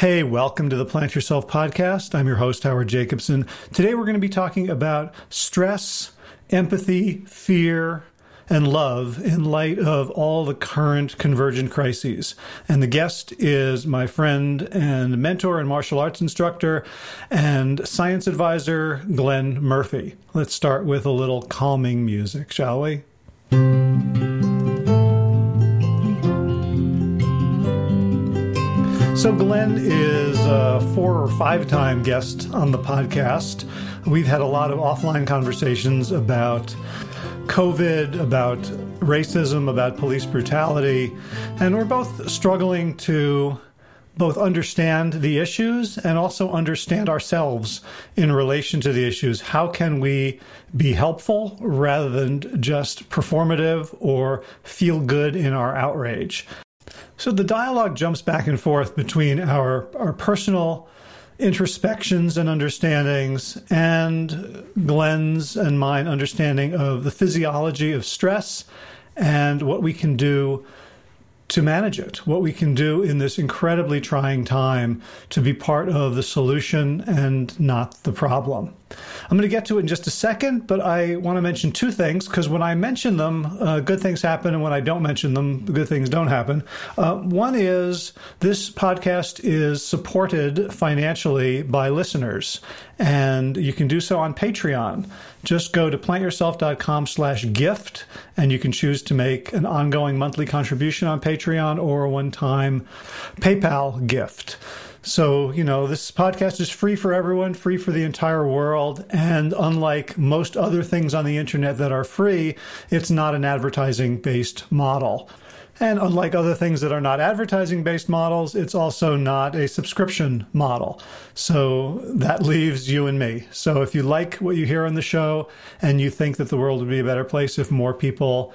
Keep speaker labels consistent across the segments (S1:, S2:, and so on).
S1: Hey, welcome to the Plant Yourself podcast. I'm your host, Howard Jacobson. Today we're going to be talking about stress, empathy, fear, and love in light of all the current convergent crises. And the guest is my friend and mentor and martial arts instructor and science advisor, Glenn Murphy. Let's start with a little calming music, shall we? So, Glenn is a four or five time guest on the podcast. We've had a lot of offline conversations about COVID, about racism, about police brutality, and we're both struggling to both understand the issues and also understand ourselves in relation to the issues. How can we be helpful rather than just performative or feel good in our outrage? So the dialogue jumps back and forth between our, our personal introspections and understandings and Glenn's and mine understanding of the physiology of stress and what we can do to manage it, what we can do in this incredibly trying time to be part of the solution and not the problem. I'm going to get to it in just a second, but I want to mention two things because when I mention them, uh, good things happen, and when I don't mention them, good things don't happen. Uh, one is this podcast is supported financially by listeners, and you can do so on Patreon. Just go to plantyourself.com slash gift, and you can choose to make an ongoing monthly contribution on Patreon or a one-time PayPal gift. So, you know, this podcast is free for everyone, free for the entire world. And unlike most other things on the internet that are free, it's not an advertising based model. And unlike other things that are not advertising based models, it's also not a subscription model. So that leaves you and me. So if you like what you hear on the show and you think that the world would be a better place if more people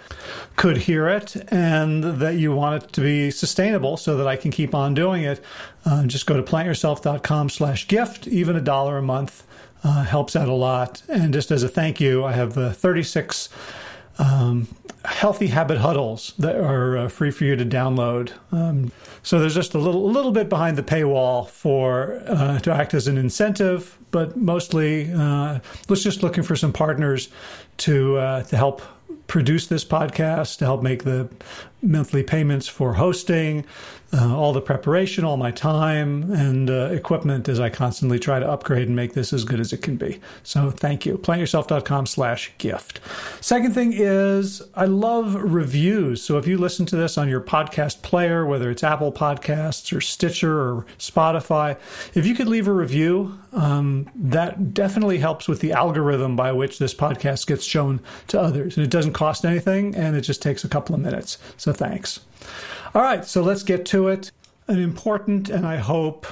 S1: could hear it and that you want it to be sustainable so that I can keep on doing it, uh, just go to plantyourself.com slash gift, even a dollar a month. Uh, helps out a lot. And just as a thank you, I have the 36 um, healthy habit huddles that are uh, free for you to download. Um, so there's just a little a little bit behind the paywall for uh, to act as an incentive, but mostly uh, let's just looking for some partners to uh, to help produce this podcast, to help make the monthly payments for hosting, uh, all the preparation, all my time and uh, equipment as I constantly try to upgrade and make this as good as it can be. So thank you. Plantyourself.com slash gift. Second thing is I love reviews. So if you listen to this on your podcast player, whether it's Apple Podcasts or Stitcher or Spotify, if you could leave a review, um, that definitely helps with the algorithm by which this podcast gets shown to others. And it doesn't cost anything and it just takes a couple of minutes. So thanks. All right, so let's get to it. An important and I hope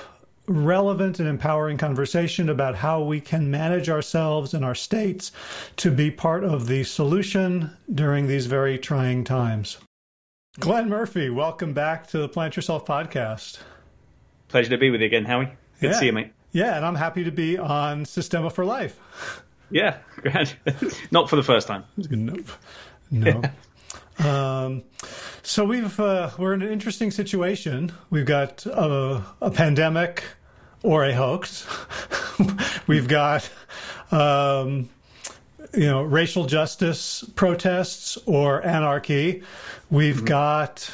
S1: relevant and empowering conversation about how we can manage ourselves and our states to be part of the solution during these very trying times. Glenn Murphy, welcome back to the Plant Yourself podcast.
S2: Pleasure to be with you again, Howie. Good yeah. to see you, mate.
S1: Yeah, and I'm happy to be on Systema for Life.
S2: Yeah. Not for the first time.
S1: Nope. No. Um, so we've uh, we're in an interesting situation. We've got a, a pandemic or a hoax. we've got um, you know racial justice protests or anarchy. We've mm-hmm. got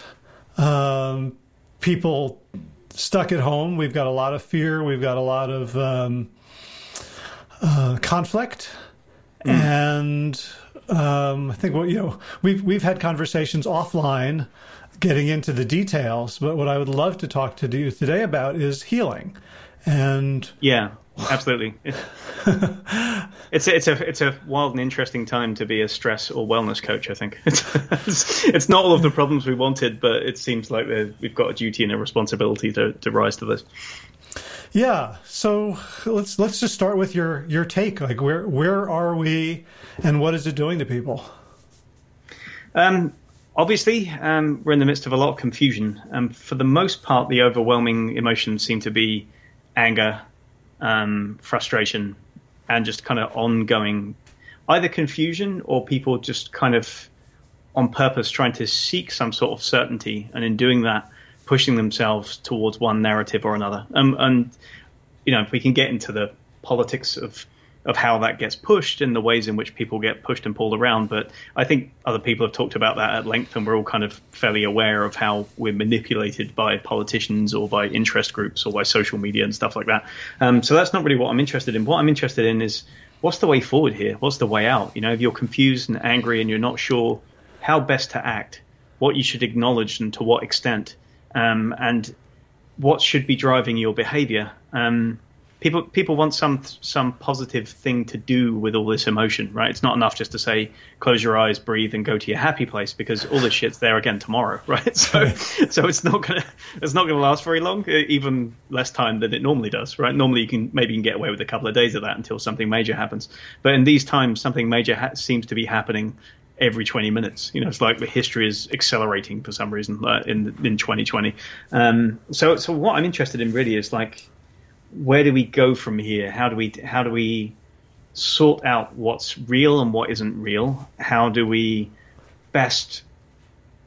S1: um, people stuck at home. We've got a lot of fear. We've got a lot of um, uh, conflict, mm. and um, I think what you know we've we've had conversations offline, getting into the details. But what I would love to talk to you today about is healing, and
S2: yeah, absolutely. it's a, it's a it's a wild and interesting time to be a stress or wellness coach. I think it's, it's not all of the problems we wanted, but it seems like we've got a duty and a responsibility to to rise to this.
S1: Yeah. So let's let's just start with your your take. Like where where are we, and what is it doing to people?
S2: Um, obviously, um, we're in the midst of a lot of confusion. Um, for the most part, the overwhelming emotions seem to be anger, um, frustration, and just kind of ongoing, either confusion or people just kind of on purpose trying to seek some sort of certainty, and in doing that pushing themselves towards one narrative or another. Um, and you know, if we can get into the politics of of how that gets pushed and the ways in which people get pushed and pulled around. But I think other people have talked about that at length, and we're all kind of fairly aware of how we're manipulated by politicians or by interest groups or by social media and stuff like that. Um, so that's not really what I'm interested in. What I'm interested in is what's the way forward here? What's the way out? You know, if you're confused and angry and you're not sure how best to act, what you should acknowledge and to what extent, um, and what should be driving your behavior. Um, people people want some some positive thing to do with all this emotion, right? It's not enough just to say close your eyes, breathe, and go to your happy place because all this shit's there again tomorrow, right? So so it's not gonna it's not gonna last very long, even less time than it normally does, right? Normally you can maybe you can get away with a couple of days of that until something major happens, but in these times something major ha- seems to be happening every 20 minutes. You know, it's like the history is accelerating for some reason in in 2020. Um, so so what I'm interested in really is like where do we go from here? How do we how do we sort out what's real and what isn't real? How do we best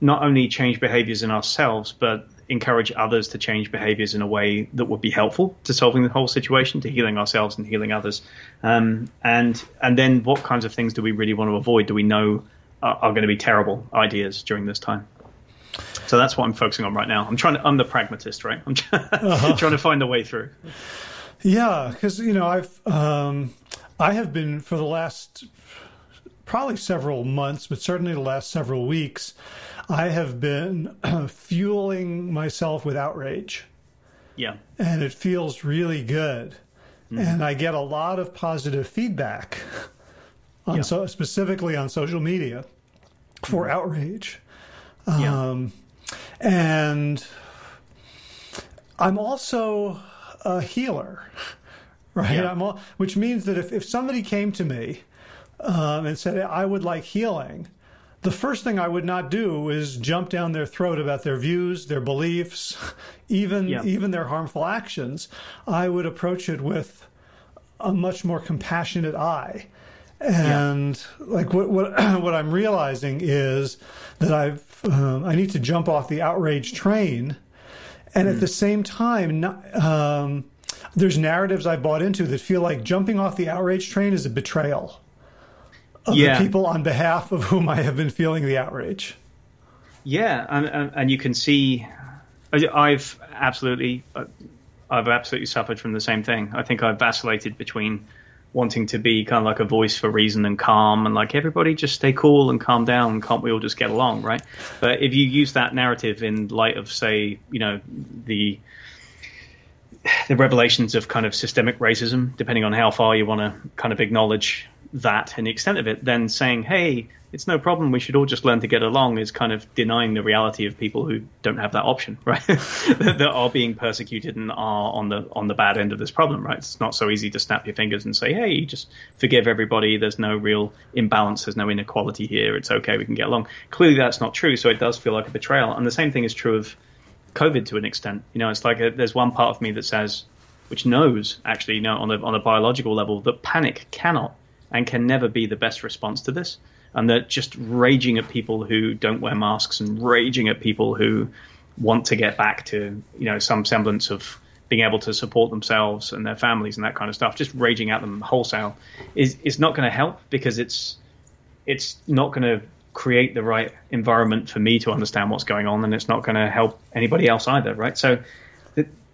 S2: not only change behaviors in ourselves, but encourage others to change behaviors in a way that would be helpful to solving the whole situation, to healing ourselves and healing others. Um, and and then what kinds of things do we really want to avoid? Do we know are, are going to be terrible ideas during this time? So that's what I'm focusing on right now. I'm trying to, I'm the pragmatist, right? I'm uh-huh. trying to find a way through.
S1: Yeah, because you know I've um, I have been for the last probably several months, but certainly the last several weeks, I have been fueling myself with outrage.
S2: Yeah,
S1: and it feels really good, mm-hmm. and I get a lot of positive feedback on yeah. so specifically on social media for mm-hmm. outrage.
S2: Yeah. Um,
S1: and I'm also a healer, right? Yeah. All, which means that if, if somebody came to me um, and said, I would like healing, the first thing I would not do is jump down their throat about their views, their beliefs, even yeah. even their harmful actions. I would approach it with a much more compassionate eye. And yeah. like what what what I'm realizing is that I've um, I need to jump off the outrage train, and mm. at the same time, um, there's narratives I've bought into that feel like jumping off the outrage train is a betrayal of yeah. the people on behalf of whom I have been feeling the outrage.
S2: Yeah, and and you can see, I've absolutely, I've absolutely suffered from the same thing. I think I've vacillated between wanting to be kind of like a voice for reason and calm and like everybody just stay cool and calm down. Can't we all just get along right? But if you use that narrative in light of say you know the the revelations of kind of systemic racism depending on how far you want to kind of acknowledge that and the extent of it then saying hey it's no problem. We should all just learn to get along. Is kind of denying the reality of people who don't have that option, right? that, are being persecuted and are on the on the bad end of this problem, right? It's not so easy to snap your fingers and say, "Hey, just forgive everybody. There's no real imbalance. There's no inequality here. It's okay. We can get along." Clearly, that's not true. So it does feel like a betrayal. And the same thing is true of COVID to an extent. You know, it's like a, there's one part of me that says, which knows actually, you know, on a on a biological level, that panic cannot and can never be the best response to this and they're just raging at people who don't wear masks and raging at people who want to get back to you know some semblance of being able to support themselves and their families and that kind of stuff. Just raging at them wholesale is is not going to help because it's it's not going to create the right environment for me to understand what's going on, and it's not going to help anybody else either, right? So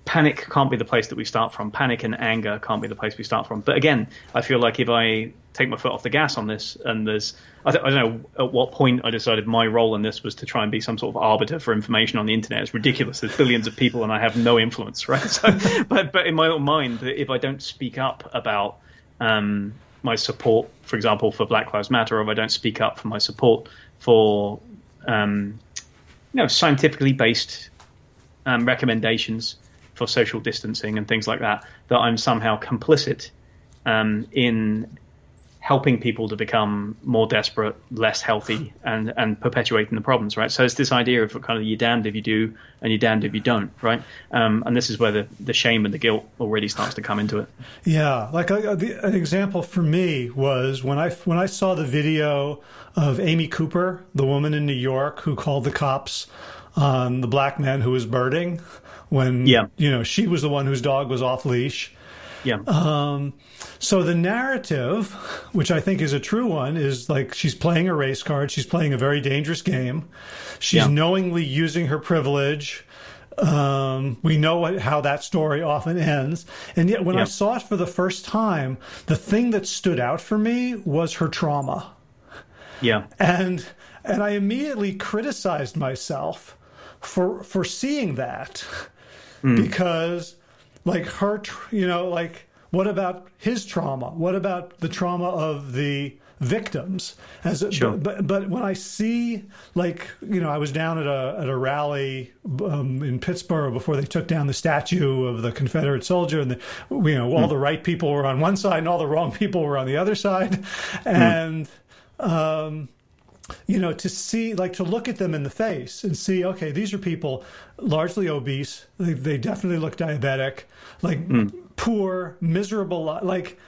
S2: panic can't be the place that we start from. Panic and anger can't be the place we start from. But again, I feel like if I take my foot off the gas on this, and there's, I, th- I, don't know at what point I decided my role in this was to try and be some sort of arbiter for information on the internet. It's ridiculous. There's billions of people, and I have no influence, right? So, but but in my own mind, if I don't speak up about um, my support, for example, for Black Lives Matter, or if I don't speak up for my support for um, you know scientifically based um, recommendations for social distancing and things like that, that I'm somehow complicit um, in helping people to become more desperate, less healthy, and and perpetuating the problems, right? So it's this idea of kind of you're damned if you do and you're damned if you don't, right? Um, and this is where the, the shame and the guilt already starts to come into it.
S1: Yeah, like uh, the, an example for me was when I when I saw the video of Amy Cooper, the woman in New York who called the cops on the black man who was birding when
S2: Yeah.
S1: you know she was the one whose dog was off leash.
S2: Yeah.
S1: Um, so the narrative, which I think is a true one, is like she's playing a race card. She's playing a very dangerous game. She's
S2: Yeah.
S1: knowingly using her privilege. Um, we know what, how that story often ends. And yet, when I saw it for the first time, the thing that stood out for me was her trauma
S2: yeah.
S1: and and I immediately criticized myself for for seeing that because like her you know like what about his trauma? What about the trauma of the victims? As a,
S2: Sure.
S1: but, but when I see like you know I was down at a at a rally um, in Pittsburgh before they took down the statue of the Confederate soldier and the, you know all the right people were on one side and all the wrong people were on the other side. And um, you know, to see, like, to look at them in the face and see, okay, these are people largely obese. They, they definitely look diabetic, like hmm. poor, miserable. Like,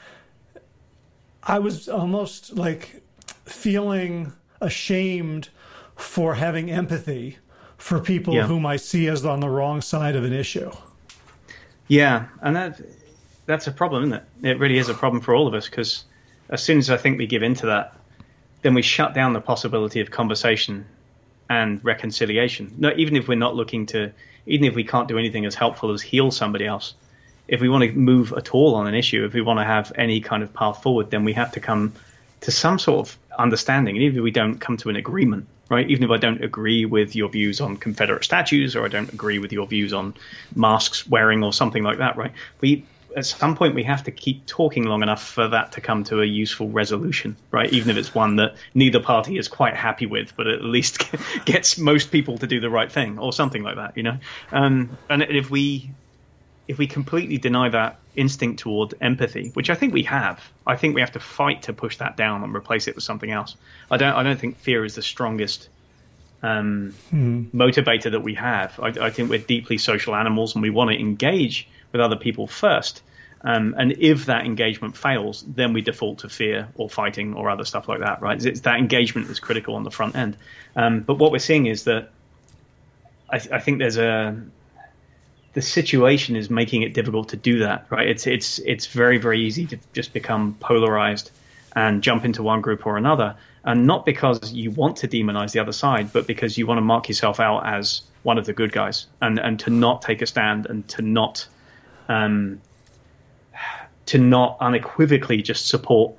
S1: I was almost like feeling ashamed for having empathy for people
S2: Yeah.
S1: whom I see as on the wrong side of an issue.
S2: Yeah, and that that's a problem, isn't it? It really is a problem for all of us because as soon as I think we give into that, then we shut down the possibility of conversation and reconciliation. No, even if we're not looking to, even if we can't do anything as helpful as heal somebody else, if we want to move at all on an issue, if we want to have any kind of path forward, then we have to come to some sort of understanding. And even if we don't come to an agreement, right? Even if I don't agree with your views on Confederate statues, or I don't agree with your views on masks wearing, or something like that, right? We at some point we have to keep talking long enough for that to come to a useful resolution, right? Even if it's one that neither party is quite happy with, but at least gets most people to do the right thing, or something like that, you know. Um, and if we if we completely deny that instinct toward empathy, which I think we have, I think we have to fight to push that down and replace it with something else. I don't. I don't think fear is the strongest um, motivator that we have. I, I think we're deeply social animals, and we want to engage with other people first. Um, and if that engagement fails, then we default to fear or fighting or other stuff like that. Right? It's that engagement that's critical on the front end. Um, but what we're seeing is that I, I think there's a the situation is making it difficult to do that, right? It's it's it's very very easy to just become polarized and jump into one group or another, and not because you want to demonize the other side, but because you want to mark yourself out as one of the good guys, and and to not take a stand and to not um, to not unequivocally just support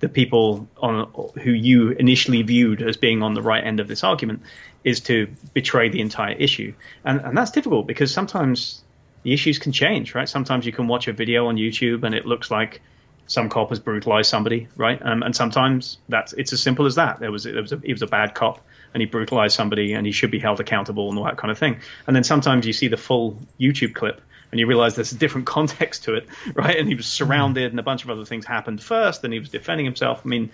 S2: the people on who you initially viewed as being on the right end of this argument is to betray the entire issue. And, and that's difficult because sometimes the issues can change, right? Sometimes you can watch a video on YouTube and it looks like some cop has brutalized somebody, right? Um, and sometimes that's it's as simple as that. There was there was a, he was a bad cop and he brutalized somebody and he should be held accountable and all that kind of thing. And then sometimes you see the full YouTube clip and you realize there's a different context to it, right? And he was surrounded and a bunch of other things happened first and he was defending himself. I mean,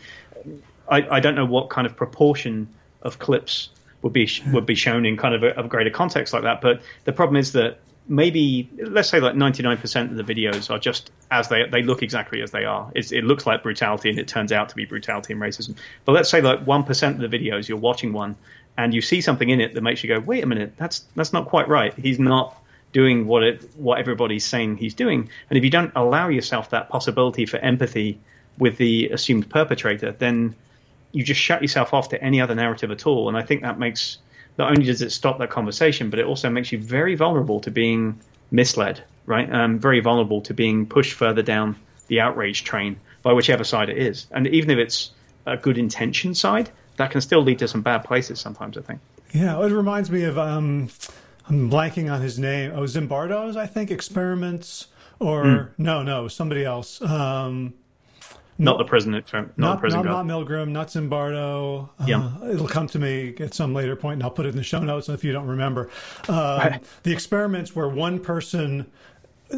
S2: I, I don't know what kind of proportion of clips would be would be shown in kind of a, of greater context like that. But the problem is that maybe let's say like 99% of the videos are just as they they look exactly as they are. It's, it looks like brutality and it turns out to be brutality and racism. But let's say like 1% of the videos you're watching one and you see something in it that makes you go, wait a minute, that's that's not quite right. He's not doing what it what everybody's saying he's doing. And if you don't allow yourself that possibility for empathy with the assumed perpetrator, then you just shut yourself off to any other narrative at all. And I think that makes not only does it stop that conversation, but it also makes you very vulnerable to being misled, right? Um, very vulnerable to being pushed further down the outrage train by whichever side it is. And even if it's a good intention side, that can still lead to some bad places sometimes, I think.
S1: Yeah, it reminds me of um, I'm blanking on his name. Oh, Zimbardo's, I think, experiments, or no, no, somebody else. Um,
S2: Not the prison, not, not
S1: not,
S2: prison
S1: not, not Milgram, not Zimbardo. Uh,
S2: Yeah.
S1: It'll come to me at some later point, and I'll put it in the show notes if you don't remember. Um, The experiments where one person, uh,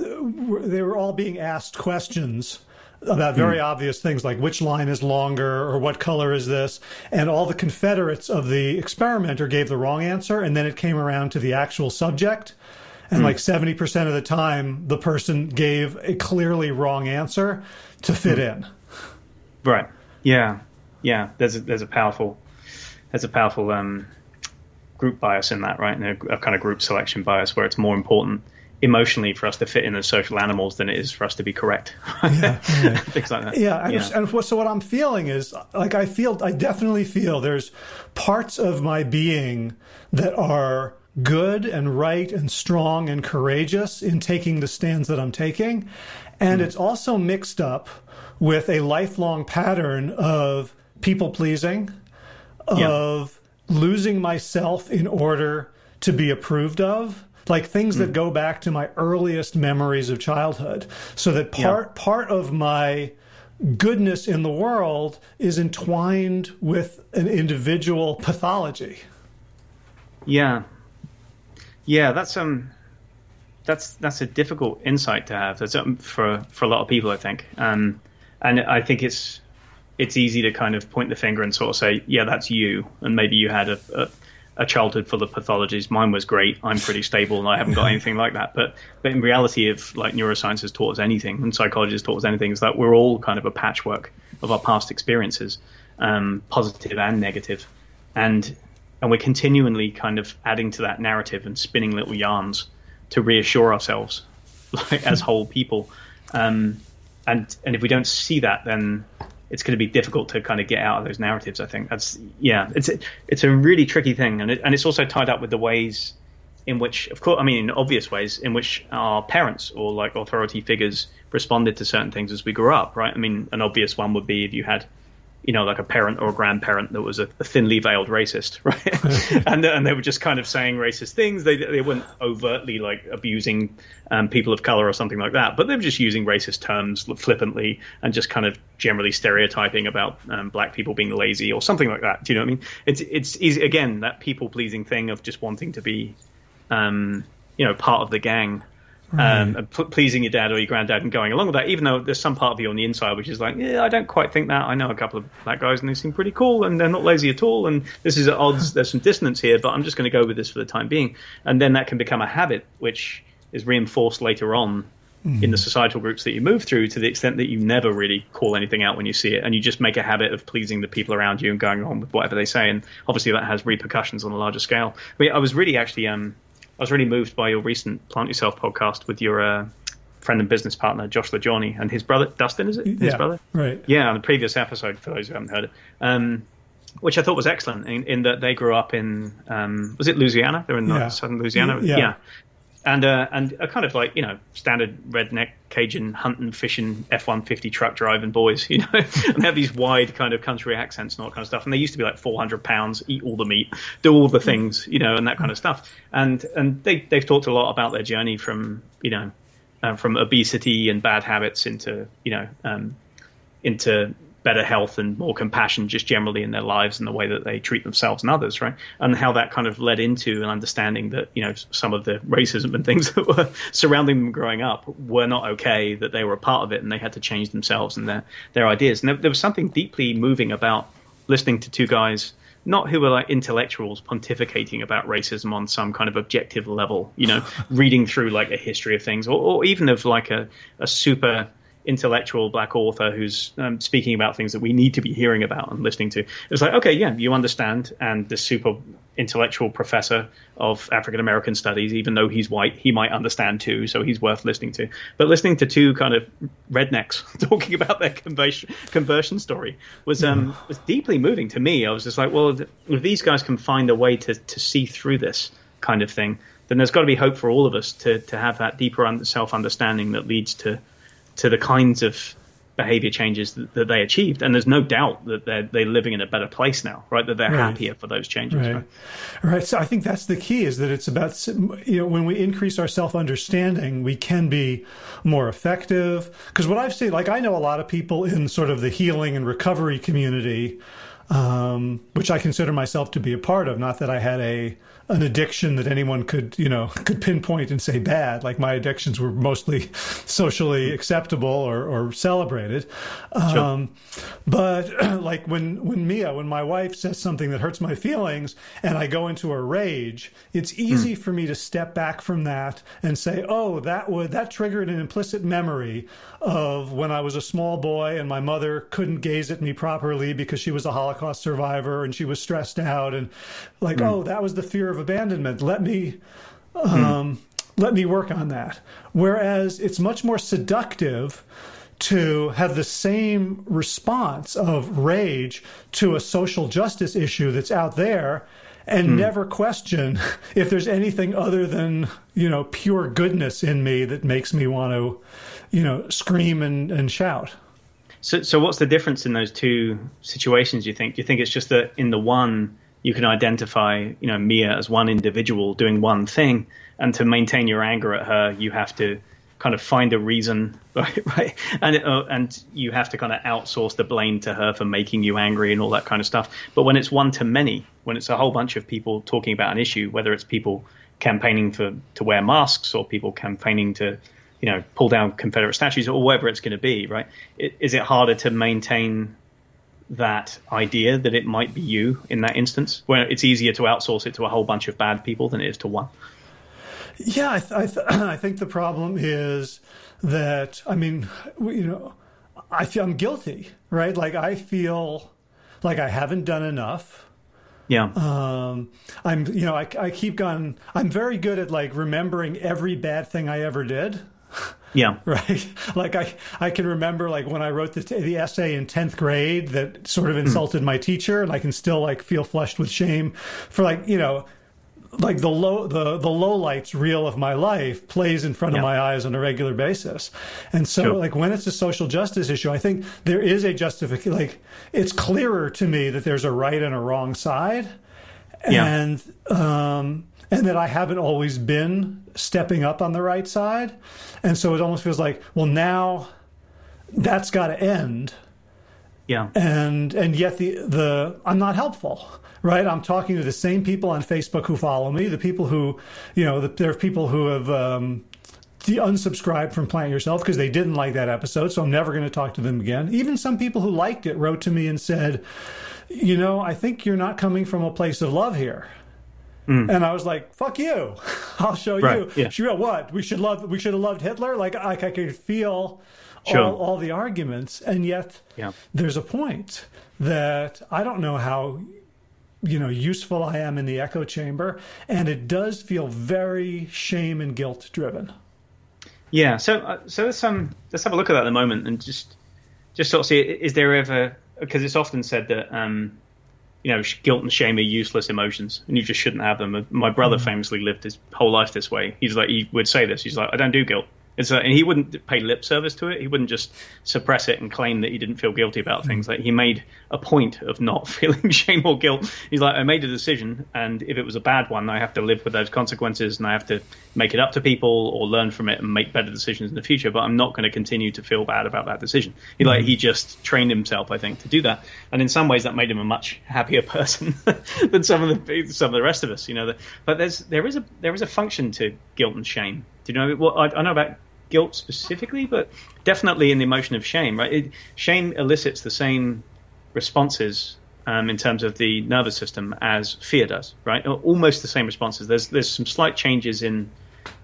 S1: they were all being asked questions about
S2: Hmm.
S1: very obvious things like which line is longer or what color is this, and all the Confederates of the experimenter gave the wrong answer, and then it came around to the actual subject. And like 70% of the time, the person gave a clearly wrong answer to fit in.
S2: Right. Yeah. Yeah. There's a, there's a powerful there's a powerful um, group bias in that, right? And a, a kind of group selection bias where it's more important emotionally for us to fit in as social animals than it is for us to be correct. Yeah,
S1: yeah. Things like that. Yeah, yeah. And, so what I'm feeling is like I feel I definitely feel there's parts of my being that are good and right and strong and courageous in taking the stands that I'm taking. And mm. it's also mixed up with a lifelong pattern of people pleasing, of yeah. losing myself in order to be approved of. Like things mm. that go back to my earliest memories of childhood. So that part yeah. part of my goodness in the world is entwined with an individual pathology.
S2: Yeah, yeah, that's um, that's that's a difficult insight to have. That's um, for for a lot of people, I think. Um, and I think it's it's easy to kind of point the finger and sort of say, yeah, that's you, and maybe you had a, a, a childhood full of pathologies. Mine was great. I'm pretty stable, and I haven't got anything like that. But but in reality, if like neuroscience has taught us anything, and psychology has taught us anything, is that we're all kind of a patchwork of our past experiences, um, positive and negative, and and we're continually kind of adding to that narrative and spinning little yarns to reassure ourselves, like as whole people. Um, and and if we don't see that, then it's going to be difficult to kind of get out of those narratives. I think that's yeah, it's it's a really tricky thing, and it, and it's also tied up with the ways in which, of course, I mean, in obvious ways in which our parents or like authority figures responded to certain things as we grew up, right? I mean, an obvious one would be if you had you know, like a parent or a grandparent that was a, a thinly veiled racist, right? and and they were just kind of saying racist things. They they weren't overtly like abusing um, people of color or something like that, but they were just using racist terms flippantly and just kind of generally stereotyping about um, black people being lazy or something like that. Do you know what I mean? It's it's easy again that people pleasing thing of just wanting to be, um, you know, part of the gang um, pleasing your dad or your granddad and going along with that, even though there's some part of you on the inside which is like, yeah, I don't quite think that. I know a couple of black guys and they seem pretty cool and they're not lazy at all. And this is at odds. There's some dissonance here, but I'm just going to go with this for the time being. And then that can become a habit, which is reinforced later on mm. in the societal groups that you move through to the extent that you never really call anything out when you see it and you just make a habit of pleasing the people around you and going on with whatever they say and obviously that has repercussions on a larger scale but I was really actually um, I was really moved by your recent Plant Yourself podcast with your uh, friend and business partner Josh LaJaunie and his brother Dustin. Is it his
S1: yeah,
S2: brother?
S1: Right.
S2: Yeah, on the previous episode for those who haven't heard it, um, which I thought was excellent in, in that they grew up in um, was it Louisiana? They're in yeah. southern Louisiana.
S1: Yeah. yeah
S2: and uh, and a kind of like you know standard redneck Cajun hunting, fishing, F one fifty truck driving boys, you know, and they have these wide kind of country accents and all that kind of stuff. And they used to be like four hundred pounds, eat all the meat, do all the things, you know, and that kind of stuff. And and they they've talked a lot about their journey from you know uh, from obesity and bad habits into you know um, into better health and more compassion just generally in their lives and the way that they treat themselves and others, right? And how that kind of led into an understanding that, you know, some of the racism and things that were surrounding them growing up were not okay, that they were a part of it and they had to change themselves and their, their ideas. And there, there was something deeply moving about listening to two guys not who were like intellectuals pontificating about racism on some kind of objective level, you know, reading through like a history of things, or, or even of like a, a super intellectual black author who's um, speaking about things that we need to be hearing about and listening to. It's like, okay, yeah, you understand. And the super intellectual professor of African American studies, even though he's white, he might understand too. So he's worth listening to. But listening to two kind of rednecks talking about their conversion, conversion story was um, was deeply moving to me. I was just like, well, if these guys can find a way to, to see through this kind of thing, then there's got to be hope for all of us to, to have that deeper self understanding that leads to to the kinds of behavior changes that, that, they achieved. And there's no doubt that they're, they're living in a better place now, right? That they're right. happier for those changes.
S1: Right. right. right. So I think that's the key is that it's about, you know, when we increase our self understanding, we can be more effective. Because what I've seen, like I know a lot of people in sort of the healing and recovery community, um, which I consider myself to be a part of, not that I had a, an addiction that anyone could, you know, could pinpoint and say bad. Like my addictions were mostly socially acceptable or, or celebrated. Sure. Um, but like when, when Mia, when my wife says something that hurts my feelings and I go into a rage, it's easy mm. for me to step back from that and say, oh, that would, that triggered an implicit memory of when I was a small boy and my mother couldn't gaze at me properly because she was a Holocaust survivor and she was stressed out and like, mm. oh, that was the fear of abandonment. Let me, um, mm. let me work on that. Whereas it's much more seductive to have the same response of rage to a social justice issue that's out there and mm. never question if there's anything other than you know pure goodness in me that makes me want to you know scream and, and shout
S2: so so what's the difference in those two situations you think do you think it's just that in the one you can identify, you know, Mia as one individual doing one thing, and to maintain your anger at her, you have to kind of find a reason, right? And uh, and you have to kind of outsource the blame to her for making you angry and all that kind of stuff. But when it's one to many, when it's a whole bunch of people talking about an issue, whether it's people campaigning for to wear masks or people campaigning to you know pull down Confederate statues or whatever it's going to be, right? It, is it harder to maintain that idea that it might be you in that instance, where it's easier to outsource it to a whole bunch of bad people than it is to one.
S1: Yeah, I, th- I, th- I think the problem is that I mean, you know, I feel I'm guilty, right? Like I feel like I haven't done enough.
S2: Yeah.
S1: Um, I'm, you know, I, I keep going. I'm very good at like remembering every bad thing I ever did.
S2: Yeah.
S1: Right. Like I, I can remember like when I wrote the, the essay in 10th grade that sort of hmm. insulted mm. my teacher and I can still like feel flushed with shame for like, you know, like the low the the low lights reel of my life plays in front yeah. of my eyes on a regular basis and so sure. like when it's a social justice issue i think there is a justification like it's clearer to me that there's a right and a wrong side yeah. and um and that I haven't always been stepping up on the right side. And so it almost feels like, well, now that's got to end.
S2: Yeah.
S1: And and yet the the I'm not helpful, right? I'm talking to the same people on Facebook who follow me, the people who, you know, the, there are people who have um, the unsubscribed from Plant Yourself because they didn't like that episode, so I'm never going to talk to them again. Even some people who liked it wrote to me and said, you know, I think you're not coming from a place of love here. Mm. And I was like, "Fuck you! I'll show right. you." Yeah. She went, "What? We should love. We should have loved Hitler." Like I, I could feel sure. all, all the arguments, and yet yeah. there's a point that I don't know how you know useful I am in the echo chamber, and it does feel very shame and guilt driven.
S2: Yeah. So uh, so let's um let's have a look at that at the moment and just just sort of see is there ever because it's often said that um you know, guilt and shame are useless emotions, and you just shouldn't have them. My brother mm. famously lived his whole life this way. He's like, he would say this. He's like, I don't do guilt. It's and he wouldn't pay lip service to it. He wouldn't just suppress it and claim that he didn't feel guilty about mm. things. Like he made a point of not feeling shame or guilt. He's like, I made a decision, and if it was a bad one, I have to live with those consequences, and I have to make it up to people or learn from it and make better decisions in the future. But I'm not going to continue to feel bad about that decision. He mm. like he just trained himself, I think, to do that, and in some ways that made him a much happier person than some of the some of the rest of us. You know, but there's there is a there is a function to guilt and shame. Do you know? Well, I, I know about guilt specifically, but definitely in the emotion of shame. Right, it, shame elicits the same responses um, in terms of the nervous system as fear does. Right, almost the same responses. There's there's some slight changes in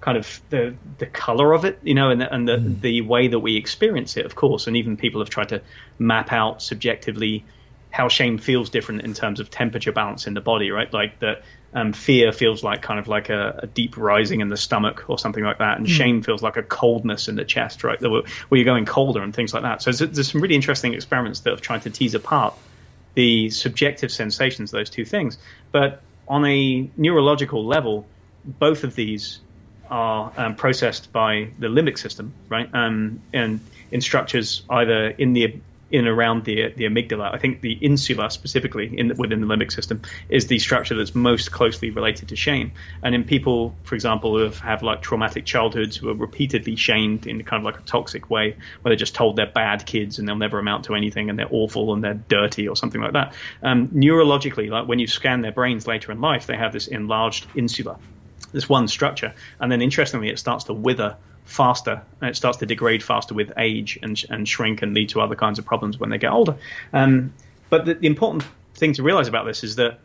S2: kind of the the color of it, you know, and the, and the mm. the way that we experience it, of course. And even people have tried to map out subjectively how shame feels different in terms of temperature balance in the body, right? Like that um, fear feels like kind of like a, a, deep rising in the stomach or something like that, and mm. shame feels like a coldness in the chest, right? Where you're going colder and things like that. So there's, there's some really interesting experiments that have tried to tease apart the subjective sensations of those two things. But on a neurological level, both of these are um, processed by the limbic system, right? Um, and in structures either in the in around the the amygdala. I think the insula specifically in within the limbic system is the structure that's most closely related to shame. And in people, for example, who have, have like traumatic childhoods, who are repeatedly shamed in kind of like a toxic way, where they're just told they're bad kids and they'll never amount to anything and they're awful and they're dirty or something like that. Um, neurologically, like when you scan their brains later in life, they have this enlarged insula, this one structure, and then interestingly, it starts to wither faster and it starts to degrade faster with age and, and shrink and lead to other kinds of problems when they get older. Um, but the, the, important thing to realize about this is that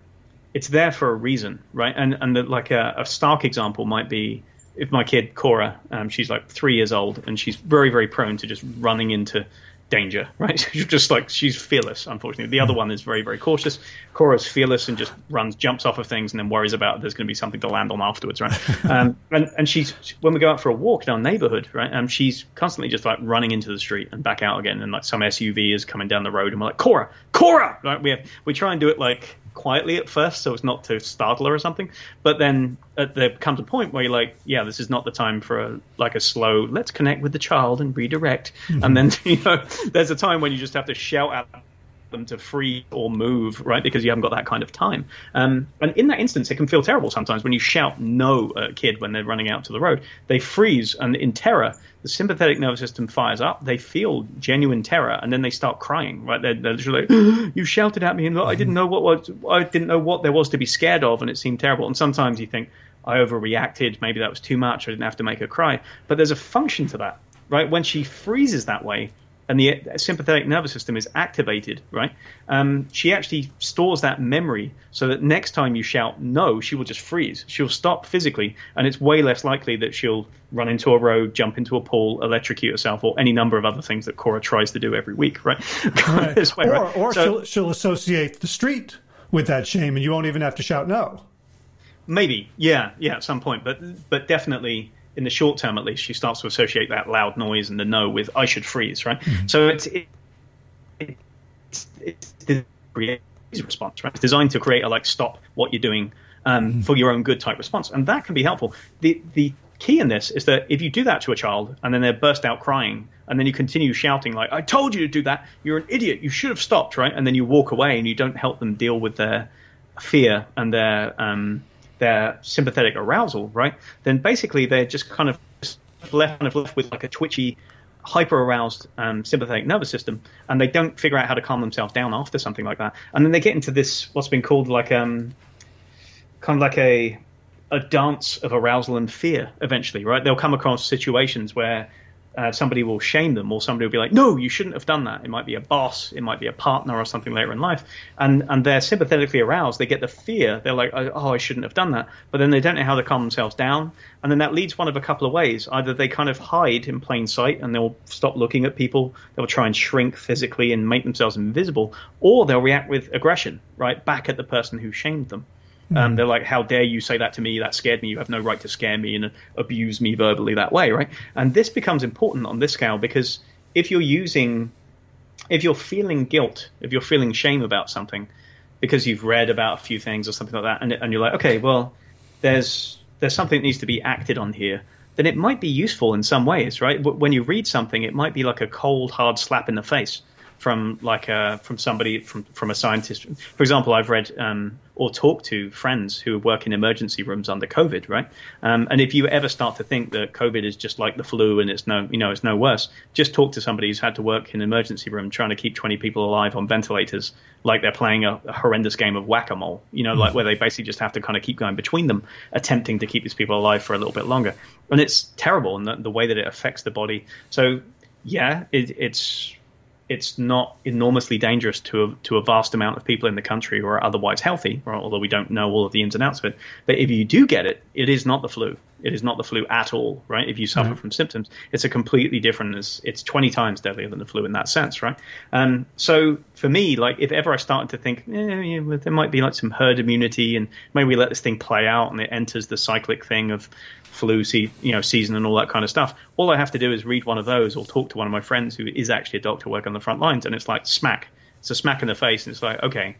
S2: it's there for a reason, right? And and the, like a, a, stark example might be if my kid Cora, um, she's like three years old and she's very very prone to just running into danger, right? She's just like she's fearless. Unfortunately, the other one is very very cautious. Cora's fearless and just runs, jumps off of things, and then worries about there's going to be something to land on afterwards, right? um, and and she's when we go out for a walk in our neighborhood, right? Um, she's constantly just like running into the street and back out again, and like some SUV is coming down the road, and we're like Cora, Cora, right? We have, we try and do it like quietly at first, so it's not to startle her or something. But then uh, there comes a point where you're like, yeah, this is not the time for a like a slow. Let's connect with the child and redirect. Mm-hmm. And then you know, there's a time when you just have to shout at them to free or move, right? Because you haven't got that kind of time. Um, and in that instance, it can feel terrible sometimes when you shout no at a kid when they're running out to the road. They freeze, and in terror, the sympathetic nervous system fires up. They feel genuine terror, and then they start crying, right? They're, they're literally "You shouted at me, and I didn't know what was, I didn't know what there was to be scared of, and it seemed terrible." And sometimes you think, "I overreacted. Maybe that was too much. I didn't have to make her cry." But there's a function to that, right? When she freezes that way and the sympathetic nervous system is activated, right? Um, she actually stores that memory so that next time you shout no, she will just freeze. She'll stop physically, and it's way less likely that she'll run into a road, jump into a pool, electrocute herself, or any number of other things that Cora tries to do every week, right?
S1: right. Way, or, right? or so, she'll, she'll associate the street with that shame, and you won't even have to shout no.
S2: Maybe, yeah, yeah, at some point, but but definitely in the short term at least, she starts to associate that loud noise and the no with I should freeze, right? Mm-hmm. So it's it, it's it's the response, right? It's designed to create a like stop what you're doing um, mm-hmm. for your own good type response, and that can be helpful. The the key in this is that if you do that to a child and then they burst out crying and then you continue shouting like I told you to do that, you're an idiot, you should have stopped, right? And then you walk away and you don't help them deal with their fear and their um, their sympathetic arousal, right? Then basically they're just kind of left kind of left with like a twitchy, hyper aroused um, sympathetic nervous system, and they don't figure out how to calm themselves down after something like that. And then they get into this what's been called like um, kind of like a a dance of arousal and fear eventually, right? They'll come across situations where uh, somebody will shame them or somebody will be like, no, you shouldn't have done that. It might be a boss, it might be a partner or something later in life. And, and they're sympathetically aroused. They get the fear. They're like, oh, I shouldn't have done that. But then they don't know how to calm themselves down. And then that leads one of a couple of ways. Either they kind of hide in plain sight and they'll stop looking at people. They'll try and shrink physically and make themselves invisible. Or they'll react with aggression, right? Back at the person who shamed them. Um, they're like, "How dare you say that to me? That scared me. You have no right to scare me and abuse me verbally that way, right?" And this becomes important on this scale because if you're using, if you're feeling guilt, if you're feeling shame about something, because you've read about a few things or something like that, and, and you're like, "Okay, well, there's there's something that needs to be acted on here." Then it might be useful in some ways, right? When you read something, it might be like a cold, hard slap in the face from like a from somebody from from a scientist. For example, I've read um, or talked to friends who work in emergency rooms under COVID, right? Um, and if you ever start to think that COVID is just like the flu and it's no you know it's no worse, just talk to somebody who's had to work in an emergency room trying to keep 20 people alive on ventilators, like they're playing a, a horrendous game of whack a mole. You know, mm like where they basically just have to kind of keep going between them, attempting to keep these people alive for a little bit longer. And it's terrible, and the, the way that it affects the body. So yeah, it, it's it's not enormously dangerous to a, to a vast amount of people in the country who are otherwise healthy, although we don't know all of the ins and outs of it. But if you do get it, it is not the flu. It is not the flu at all, right? If you suffer from symptoms, it's a completely different. It's, it's 20 times deadlier than the flu in that sense, right? Um, so for me, like if ever I started to think eh, yeah, there might be like some herd immunity, and maybe we let this thing play out, and it enters the cyclic thing of flu se- you know season and all that kind of stuff. All I have to do is read one of those or talk to one of my friends who is actually a doctor working on the front lines, and it's like smack. It's a smack in the face, and it's like okay,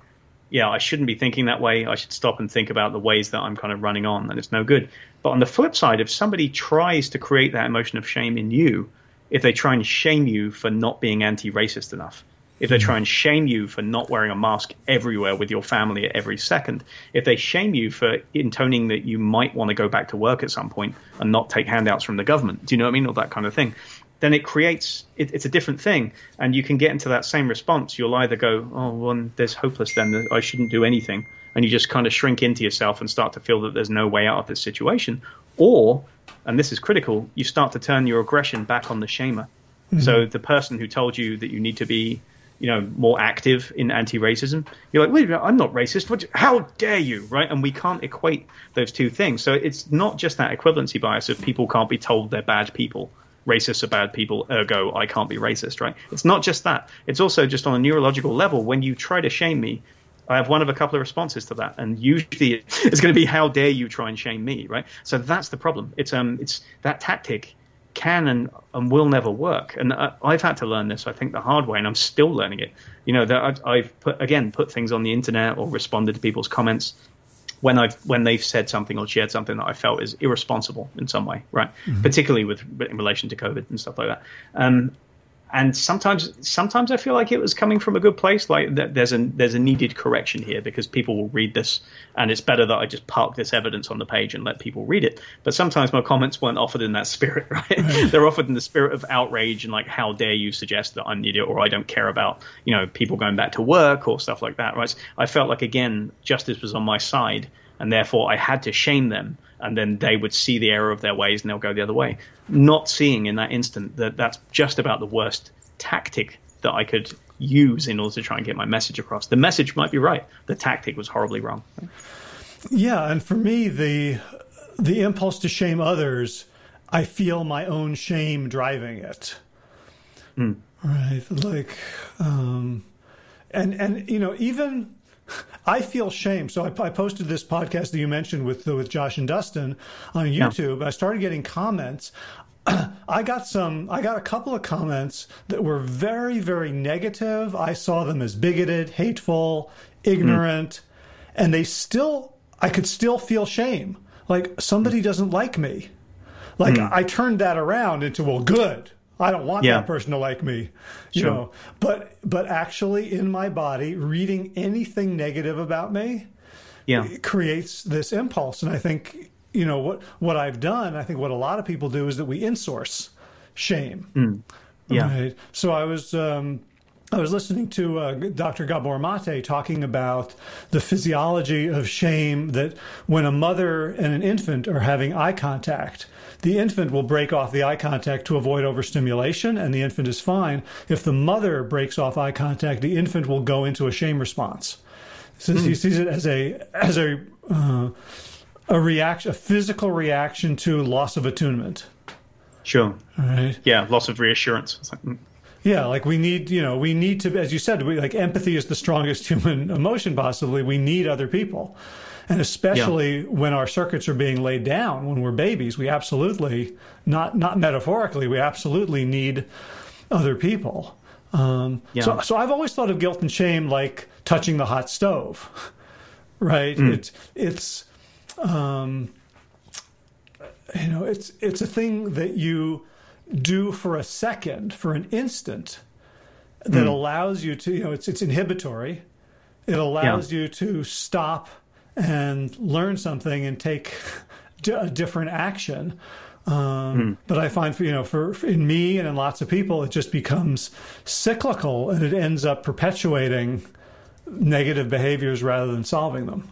S2: yeah, I shouldn't be thinking that way. I should stop and think about the ways that I'm kind of running on, and it's no good. But on the flip side, if somebody tries to create that emotion of shame in you, if they try and shame you for not being anti-racist enough, if they hmm. try and shame you for not wearing a mask everywhere with your family at every second, if they shame you for intoning that you might want to go back to work at some point and not take handouts from the government, do you know what I mean? Or that kind of thing, then it creates, it, it's a different thing. And you can get into that same response. You'll either go, oh, well, there's hopeless then, I shouldn't do anything. And you just kind of shrink into yourself and start to feel that there's no way out of this situation. Or, and this is critical, you start to turn your aggression back on the shamer. Mm-hmm. So the person who told you that you need to be you know, more active in anti-racism. You're like, wait I'm not racist. What, how dare you, right? And we can't equate those two things. So it's not just that equivalency bias of people can't be told they're bad people. Racists are bad people, ergo I can't be racist, right? It's not just that. It's also just on a neurological level. When you try to shame me, I have one of a couple of responses to that, and usually it's going to be how dare you try and shame me, right? So that's the problem. It's um, it's that tactic can and, and will never work. And I, have had to learn this, I think, the hard way, and I'm still learning it. You know, that I've put again put things on the internet or responded to people's comments when I've when they've said something or shared something that I felt is irresponsible in some way, right? Mm-hmm. Particularly with in relation to COVID and stuff like that. Um, and sometimes sometimes I feel like it was coming from a good place. Like there's a there's a needed correction here because people will read this, and it's better that I just park this evidence on the page and let people read it. But sometimes my comments weren't offered in that spirit, right? right. They're offered in the spirit of outrage and like, how dare you suggest that I'm an idiot or I don't care about you know people going back to work or stuff like that, right? I felt like again justice was on my side, and therefore I had to shame them and then they would see the error of their ways and they'll go the other way. Not seeing in that instant that that's just about the worst tactic that I could use in order to try and get my message across. The message might be right, the tactic was horribly wrong.
S1: Yeah, and for me, the the impulse to shame others, I feel my own shame driving it. Mm. Right, like, um, and and you know even I feel shame. So I, I, posted this podcast that you mentioned with with Josh and Dustin on YouTube. Yeah. I started getting comments. I got some. I got a couple of comments that were very, very negative. I saw them as bigoted, hateful, ignorant, mm. and they still. I could still feel shame. Like somebody doesn't like me. Like mm. I turned that around into well, good. I don't want yeah. that person to like me, you sure. know. But but actually, in my body, reading anything negative about me, yeah, creates this impulse. And I think you know what what I've done. I think what a lot of people do is that we insource shame. Mm. Yeah. Right? So I was. Um, I was listening to uh, Dr. Gabor Mate talking about the physiology of shame that when a mother and an infant are having eye contact, the infant will break off the eye contact to avoid overstimulation, and the infant is fine. If the mother breaks off eye contact, the infant will go into a shame response. So mm. he sees it as a as a uh, a reaction, a physical reaction to loss of attunement.
S2: Sure. Right. Yeah, loss of reassurance.
S1: Like, mm. Yeah, like we need, you know, we need to, as you said, we, like empathy is the strongest human emotion possibly. We need other people. And especially yeah. when our circuits are being laid down when we're babies, we absolutely, not, not metaphorically, we absolutely need other people. Um, yeah. so, so I've always thought of guilt and shame like touching the hot stove, right? Mm. It's, it's, um, you know, it's, it's a thing that you do for a second, for an instant, that mm. allows you to, you know, it's, it's inhibitory. It allows yeah. you to stop and learn something and take a different action. Um, mm. But I find, you know, for, for, in me and in lots of people, it just becomes cyclical and it ends up perpetuating negative behaviors rather than solving them.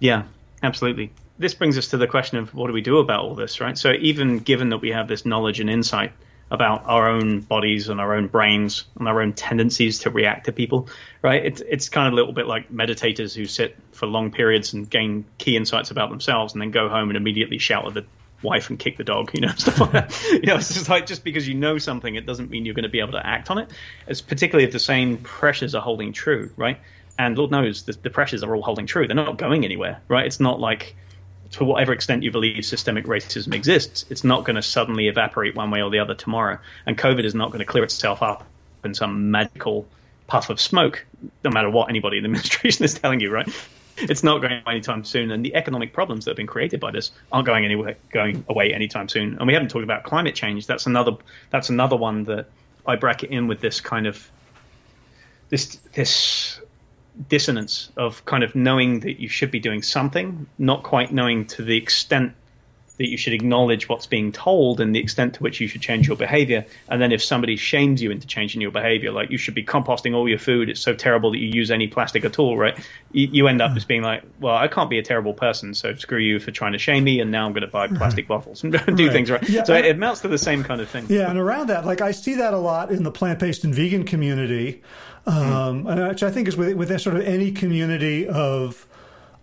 S2: Yeah, absolutely. This brings us to the question of what do we do about all this, right? So even given that we have this knowledge and insight, about our own bodies and our own brains and our own tendencies to react to people, right? It's it's kind of a little bit like meditators who sit for long periods and gain key insights about themselves and then go home and immediately shout at the wife and kick the dog, you know, stuff like that. you know, it's just like just because you know something, it doesn't mean you're going to be able to act on it. It's particularly if the same pressures are holding true, right? And Lord knows the, the pressures are all holding true. They're not going anywhere, right? It's not like to whatever extent you believe systemic racism exists, it's not going to suddenly evaporate one way or the other tomorrow. And COVID is not going to clear itself up in some magical puff of smoke, no matter what anybody in the administration is telling you, right? It's not going away anytime soon, and the economic problems that have been created by this aren't going anywhere, going away anytime soon. And we haven't talked about climate change. That's another. That's another one that I bracket in with this kind of this this dissonance of kind of knowing that you should be doing something, not quite knowing to the extent that you should acknowledge what's being told and the extent to which you should change your behavior. And then if somebody shames you into changing your behavior, like you should be composting all your food, it's so terrible that you use any plastic at all, right? You, you end up just being like, well, I can't be a terrible person, so screw you for trying to shame me, and now I'm going to buy plastic bottles and do right. things right. Yeah, so it amounts to the same kind of thing.
S1: Yeah, and around that, like I see that a lot in the plant based and vegan community, um, mm. which I think is with, with sort of any community of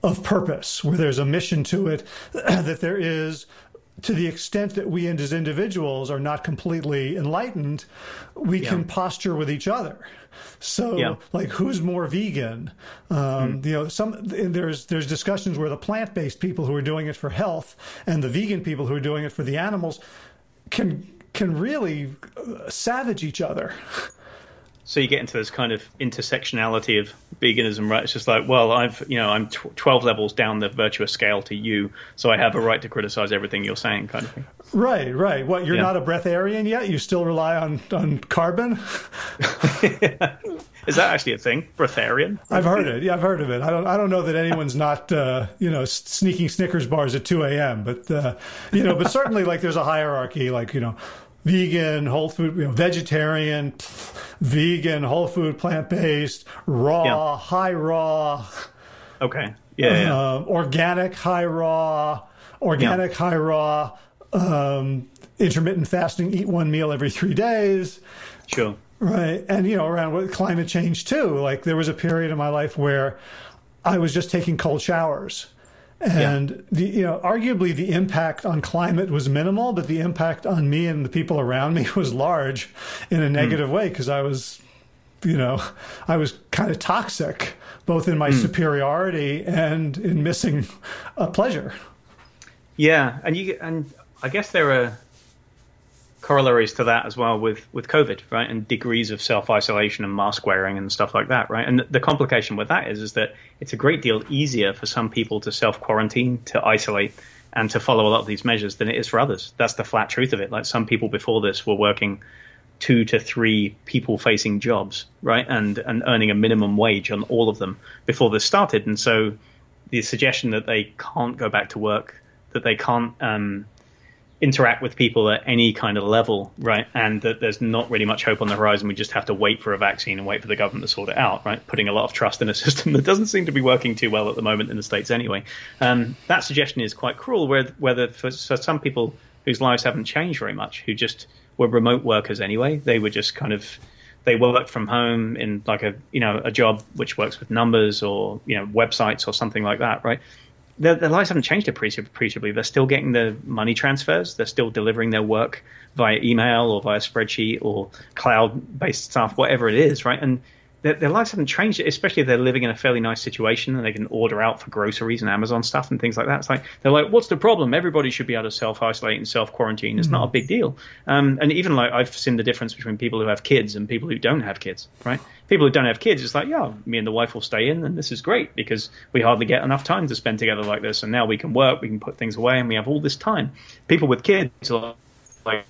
S1: of purpose, where there's a mission to it, that there is to the extent that we as individuals are not completely enlightened, we yeah. can posture with each other. So, yeah. like, who's more vegan? Um, mm. You know, some there's there's discussions where the plant based people who are doing it for health and the vegan people who are doing it for the animals can can really uh, savage each other.
S2: so you get into this kind of intersectionality of veganism, right? It's just like, well, I've, you know, I'm tw- 12 levels down the virtuous scale to you, so I have a right to criticize everything you're saying, kind of thing.
S1: Right, right. What, you're yeah. not a breatharian yet? You still rely on, on carbon?
S2: Is that actually a thing? Breatharian?
S1: I've heard it. Yeah, I've heard of it. I don't, I don't know that anyone's not, uh, you know, sneaking Snickers bars at 2 a.m., but, uh, you know, but certainly like there's a hierarchy, like, you know, vegan, whole food, you know, vegetarian, vegan, whole food, plant based, raw, yeah. high raw.
S2: Okay. Yeah. yeah.
S1: Uh, organic, high raw, organic, yeah. high raw, um, intermittent fasting, eat one meal every three days.
S2: Sure.
S1: Right. And, you know, around with climate change too, like there was a period in my life where I was just taking cold showers and yeah. the, you know, arguably the impact on climate was minimal, but the impact on me and the people around me was large in a hmm. negative mm. way because I was, you know, I was kind of toxic both in my mm. superiority and in missing a pleasure.
S2: Yeah, and you and I guess there are corollaries to that as well with with COVID, right, and degrees of self isolation and mask wearing and stuff like that, right. And the complication with that is is that it's a great deal easier for some people to self quarantine, to isolate, and to follow a lot of these measures than it is for others. That's the flat truth of it. Like some people before this were working two to three people facing jobs, right, and and earning a minimum wage on all of them before this started, and so the suggestion that they can't go back to work, that they can't um, interact with people at any kind of level, right? And that there's not really much hope on the horizon. We just have to wait for a vaccine and wait for the government to sort it out, right? Putting a lot of trust in a system that doesn't seem to be working too well at the moment in the states, anyway. Um, that suggestion is quite cruel. Whether, for, for some people whose lives haven't changed very much, who just were remote workers anyway, they were just kind of they worked from home in like a you know a job which works with numbers or you know websites or something like that, right? Their, their lives haven't changed appreciably. They're still getting the money transfers. They're still delivering their work via email or via spreadsheet or cloud-based stuff, whatever it is, right? And their, their, lives haven't changed, especially if they're living in a fairly nice situation and they can order out for groceries and Amazon stuff and things like that. It's like they're like, what's the problem? Everybody should be able to self isolate and self quarantine. It's mm-hmm. not a big deal. Um, and even like I've seen the difference between people who have kids and people who don't have kids. Right? People who don't have kids, it's like, yeah, me and the wife will stay in, and this is great because we hardly get enough time to spend together like this. And now we can work, we can put things away, and we have all this time. People with kids are like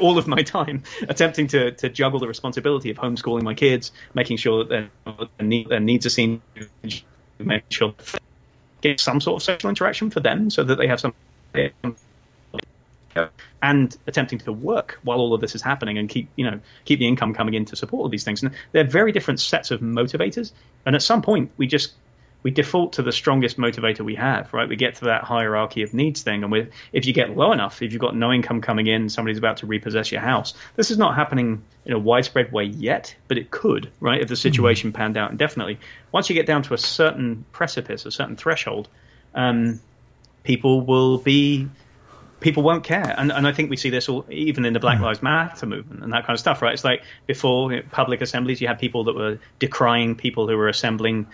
S2: all of my time attempting to, to juggle the responsibility of homeschooling my kids, making sure that their, their needs are seen, making sure get some sort of social interaction for them so that they have some and attempting to work while all of this is happening and keep you know keep the income coming in to support all these things. And they're very different sets of motivators. And at some point we just we default to the strongest motivator we have, right? We get to that hierarchy of needs thing, and with if you get low enough, if you've got no income coming in, somebody's about to repossess your house. This is not happening in a widespread way yet, but it could, right? If the situation mm-hmm. panned out indefinitely. Once you get down to a certain precipice, a certain threshold, um, people will be people won't care. And, and I think we see this all, even in the Black mm-hmm. Lives Matter movement and that kind of stuff, right? It's like before you know, public assemblies, you had people that were decrying people who were assembling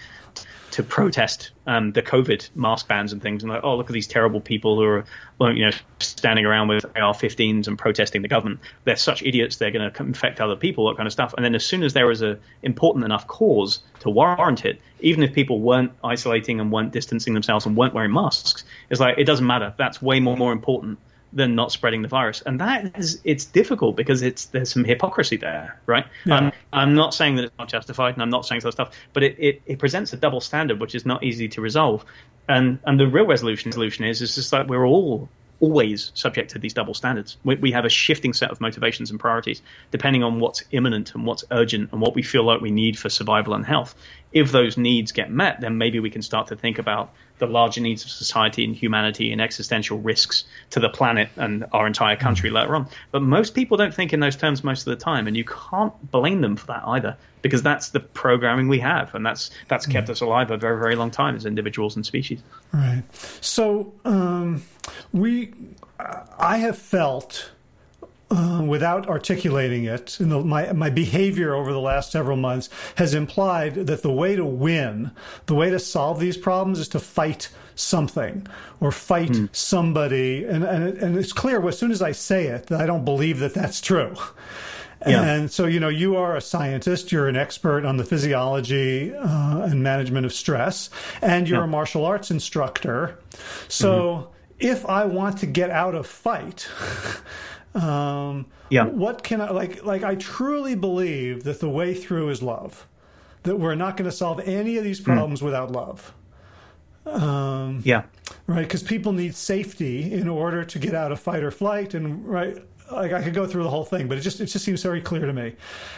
S2: to protest um, the COVID mask bans and things, and like, oh, look at these terrible people who are, you know, standing around with AR-15s and protesting the government. They're such idiots; they're going to infect other people, that kind of stuff. And then as soon as there is a important enough cause to warrant it, even if people weren't isolating and weren't distancing themselves and weren't wearing masks, it's like it doesn't matter. That's way more more important than not spreading the virus. And that is, it's difficult because it's there's some hypocrisy there, right?
S1: Yeah.
S2: I'm, I'm not saying that it's not justified, and I'm not saying other stuff, but it, it, it presents a double standard which is not easy to resolve. And and the real resolution solution is is just that we're all always subject to these double standards. We, we, have a shifting set of motivations and priorities depending on what's imminent and what's urgent and what we feel like we need for survival and health. If those needs get met, then maybe we can start to think about the larger needs of society and humanity and existential risks to the planet and our entire country later on. But most people don't think in those terms most of the time, and you can't blame them for that either, because that's the programming we have, and that's that's kept us alive a very very long time as individuals and species.
S1: Right. So um, we, I have felt uh, without articulating it, the, my my behavior over the last several months has implied that the way to win, the way to solve these problems, is to fight something or fight mm. somebody. And, and and it's clear as soon as I say it that I don't believe that that's true. Yeah. And so, you know, you are a scientist, you're an expert on the physiology uh, and management of stress, and you're yeah. a martial arts instructor. So, mm-hmm. if I want to get out of fight, um, yeah. What can I like? Like I truly believe that the way through is love. That we're not going to solve any of these hmm. problems mm. without love.
S2: Um, yeah.
S1: Right, because people need safety in order to get out of fight or flight, and right. Like I could go through the whole thing, but it just it just seems very clear to me.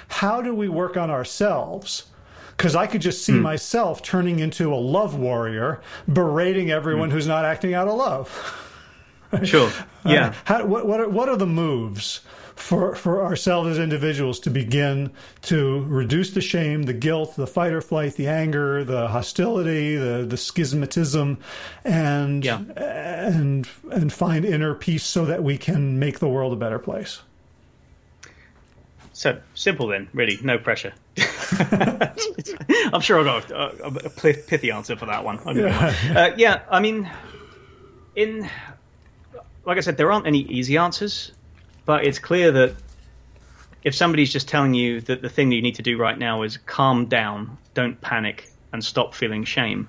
S1: How do we work on ourselves? because I could just see mm. myself turning into a love warrior, berating everyone mm. who's not acting out of love.
S2: Sure. Yeah. Uh,
S1: how, what what are, what are the moves for for ourselves as individuals to begin to reduce the shame, the guilt, the fight or flight, the anger, the hostility, the the schismatism, and yeah. and and find inner peace so that we can make the world a better place.
S2: So simple then, really, no pressure. I'm sure I've got a, a, pithy answer for that one. Yeah. Uh, yeah, I mean, in like I said, there aren't any easy answers, but it's clear that if somebody's just telling you that the thing that you need to do right now is calm down, don't panic, and stop feeling shame,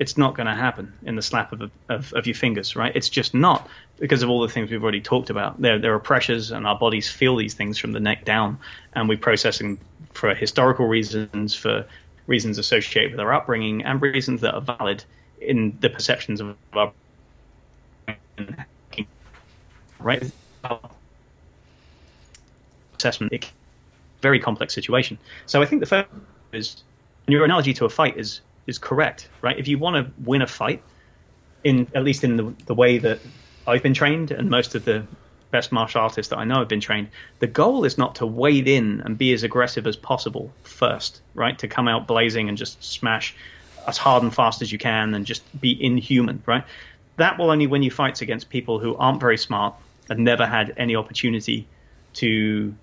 S2: it's not going to happen in the slap of, of, of, your fingers, right? It's just not because of all the things we've already talked about. There, there are pressures, and our bodies feel these things from the neck down, and we process them for historical reasons, for reasons associated with our upbringing, and reasons that are valid in the perceptions of our right? Assessment, it, very complex situation. So I think the first is your analogy to a fight is is correct, right? If you want to win a fight, in at least in the, the way that I've been trained and most of the best martial artists that I know have been trained, the goal is not to wade in and be as aggressive as possible first, right? To come out blazing and just smash as hard and fast as you can and just be inhuman, right? That will only win you fights against people who aren't very smart, had never had any opportunity to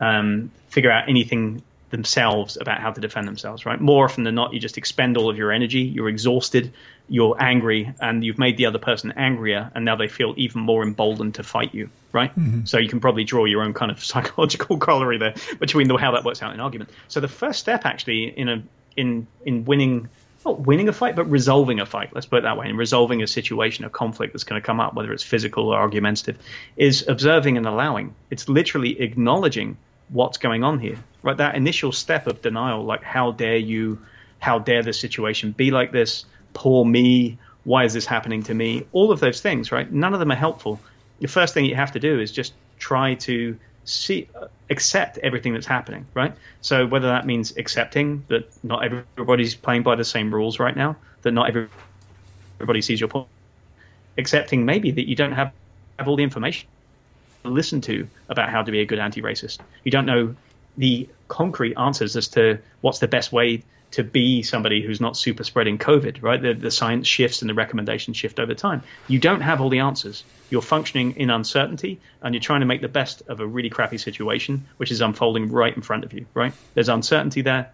S2: um, figure out anything themselves about how to defend themselves, right? More often than not, you just expend all of your energy, you're exhausted, you're angry, and you've made the other person angrier, and now they feel even more emboldened to fight you, right? Mm-hmm. So you can probably draw your own kind of psychological corollary there between the, how that works out in argument. So the first step actually in a in in winning not winning a fight, but resolving a fight. Let's put it that way. And resolving a situation, a conflict that's going to come up, whether it's physical or argumentative, is observing and allowing. It's literally acknowledging what's going on here. Right, that initial step of denial, like how dare you, how dare this situation be like this? Poor me. Why is this happening to me? All of those things, right? None of them are helpful. The first thing you have to do is just try to see accept everything that's happening, right? So whether that means accepting that not everybody's playing by the same rules right now, that not everybody sees your point, accepting maybe that you don't have, have all the information to listen to about how to be a good anti-racist. You don't know the concrete answers as to what's the best way to be somebody who's not super spreading COVID, right? The, the science shifts and the recommendations shift over time. You don't have all the answers. You're functioning in uncertainty and you're trying to make the best of a really crappy situation, which is unfolding right in front of you, right? There's uncertainty there.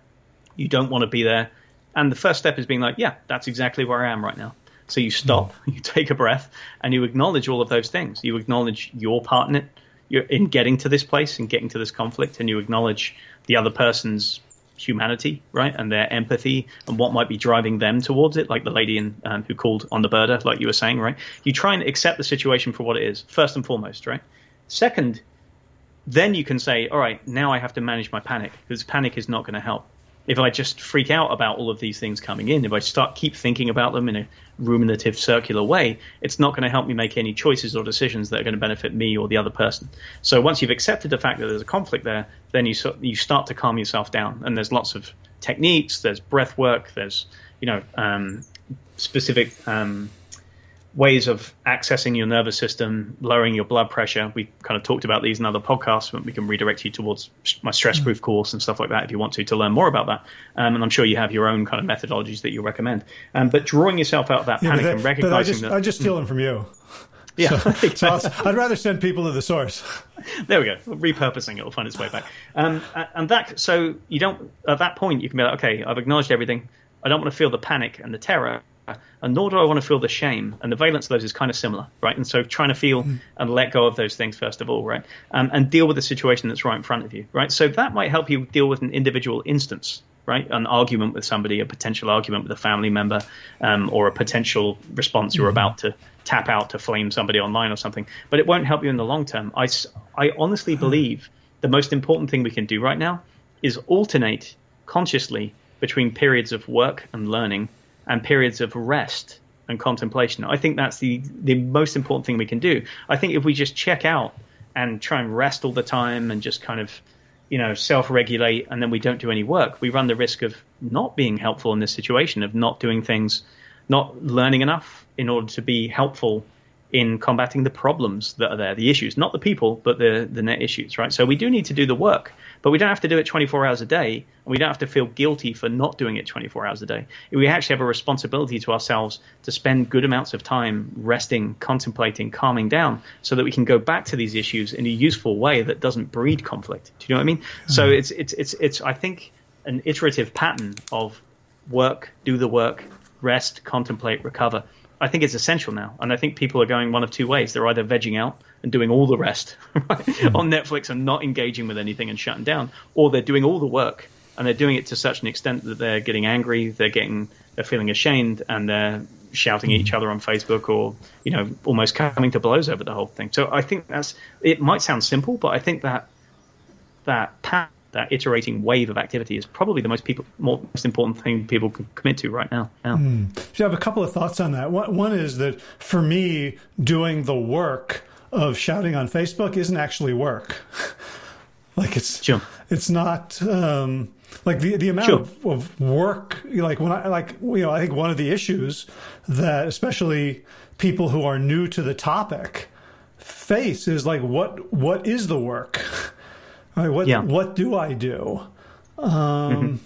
S2: You don't want to be there. And the first step is being like, yeah, that's exactly where I am right now. So you stop, you take a breath, and you acknowledge all of those things. You acknowledge your part in it, in getting to this place and getting to this conflict, and you acknowledge the other person's humanity, right, and their empathy and what might be driving them towards it, like the lady in, um, who called on the birder, like you were saying, right? You try and accept the situation for what it is, first and foremost, right? Second, then you can say, all right, now I have to manage my panic because panic is not going to help if I just freak out about all of these things coming in, if I start keep thinking about them in a ruminative circular way, it's not going to help me make any choices or decisions that are going to benefit me or the other person. So once you've accepted the fact that there's a conflict there, then you you start to calm yourself down. And there's lots of techniques. There's breath work. There's you know um, specific um, ways of accessing your nervous system, lowering your blood pressure. We kind of talked about these in other podcasts, but we can redirect you towards my stress proof course and stuff like that if you want to to learn more about that. Um, and I'm sure you have your own kind of methodologies that you recommend. Um, but drawing yourself out of that yeah, panic that, and recognizing
S1: but I just,
S2: that
S1: I just steal them from you.
S2: Yeah,
S1: so, so I'd rather send people to the source.
S2: There we go. Repurposing it will find its way back. Um, and that so you don't at that point you can be like, okay, I've acknowledged everything. I don't want to feel the panic and the terror and nor do I want to feel the shame. And the valence of those is kind of similar, right? And so trying to feel mm. and let go of those things first of all, right? Um, and deal with the situation that's right in front of you, right? So that might help you deal with an individual instance, right? An argument with somebody, a potential argument with a family member, um, or a potential response you're mm about to tap out to flame somebody online or something. But it won't help you in the long term. I, I honestly hmm. believe the most important thing we can do right now is alternate consciously between periods of work and learning and periods of rest and contemplation. I think that's the the most important thing we can do. I think if we just check out and try and rest all the time and just kind of you know self-regulate and then we don't do any work, we run the risk of not being helpful in this situation, of not doing things, not learning enough in order to be helpful in combating the problems that are there, the issues, not the people, but the the net issues, right? So we do need to do the work. But we don't have to do it 24 hours a day, and we don't have to feel guilty for not doing it 24 hours a day. We actually have a responsibility to ourselves to spend good amounts of time resting, contemplating, calming down, so that we can go back to these issues in a useful way that doesn't breed conflict. Do you know what I mean? Mm-hmm. So it's it's it's it's I think an iterative pattern of work, do the work, rest, contemplate, recover. I think it's essential now, and I think people are going one of two ways. They're either vegging out and doing all the rest mm-hmm. on Netflix and not engaging with anything and shutting down, or they're doing all the work and they're doing it to such an extent that they're getting angry, they're getting, they're feeling ashamed, and they're shouting at each mm-hmm. other on Facebook or you know almost coming to blows over the whole thing. So I think that's it. Might sound simple, but I think that that path, that iterating wave of activity is probably the most people more, most important thing people can commit to right now. now. Mm.
S1: So I have a couple of thoughts on that. One is that for me, doing the work of shouting on Facebook isn't actually work. like it's
S2: sure.
S1: it's not um, like the the amount sure. of, of, work. Like when I like you know I think one of the issues that especially people who are new to the topic face is like what what is the work? Right, what yeah. what do I do? Um, mm-hmm.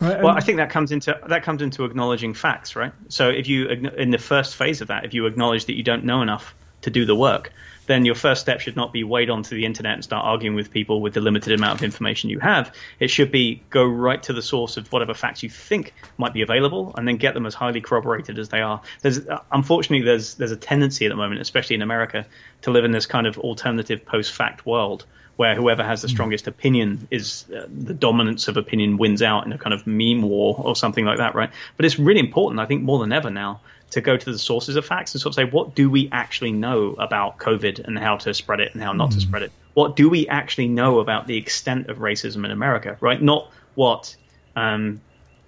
S2: Right. Well, I think that comes into that comes into acknowledging facts, right? So if you in the first phase of that, if you acknowledge that you don't know enough, to do the work, then your first step should not be wade onto the internet and start arguing with people with the limited amount of information you have. It should be go right to the source of whatever facts you think might be available, and then get them as highly corroborated as they are. There's unfortunately there's there's a tendency at the moment, especially in America, to live in this kind of alternative post-fact world where whoever has the hmm. strongest opinion is uh, the dominance of opinion wins out in a kind of meme war or something like that, right? But it's really important, I think, more than ever now to go to the sources of facts and sort of say, what do we actually know about COVID and how to spread it and how not mm. to hmm. spread it? What do we actually know about the extent of racism in America, right? Not what um,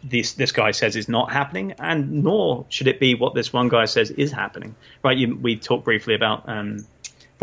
S2: this this guy says is not happening, and nor should it be what this one guy says is happening, right? You, we talked briefly about um,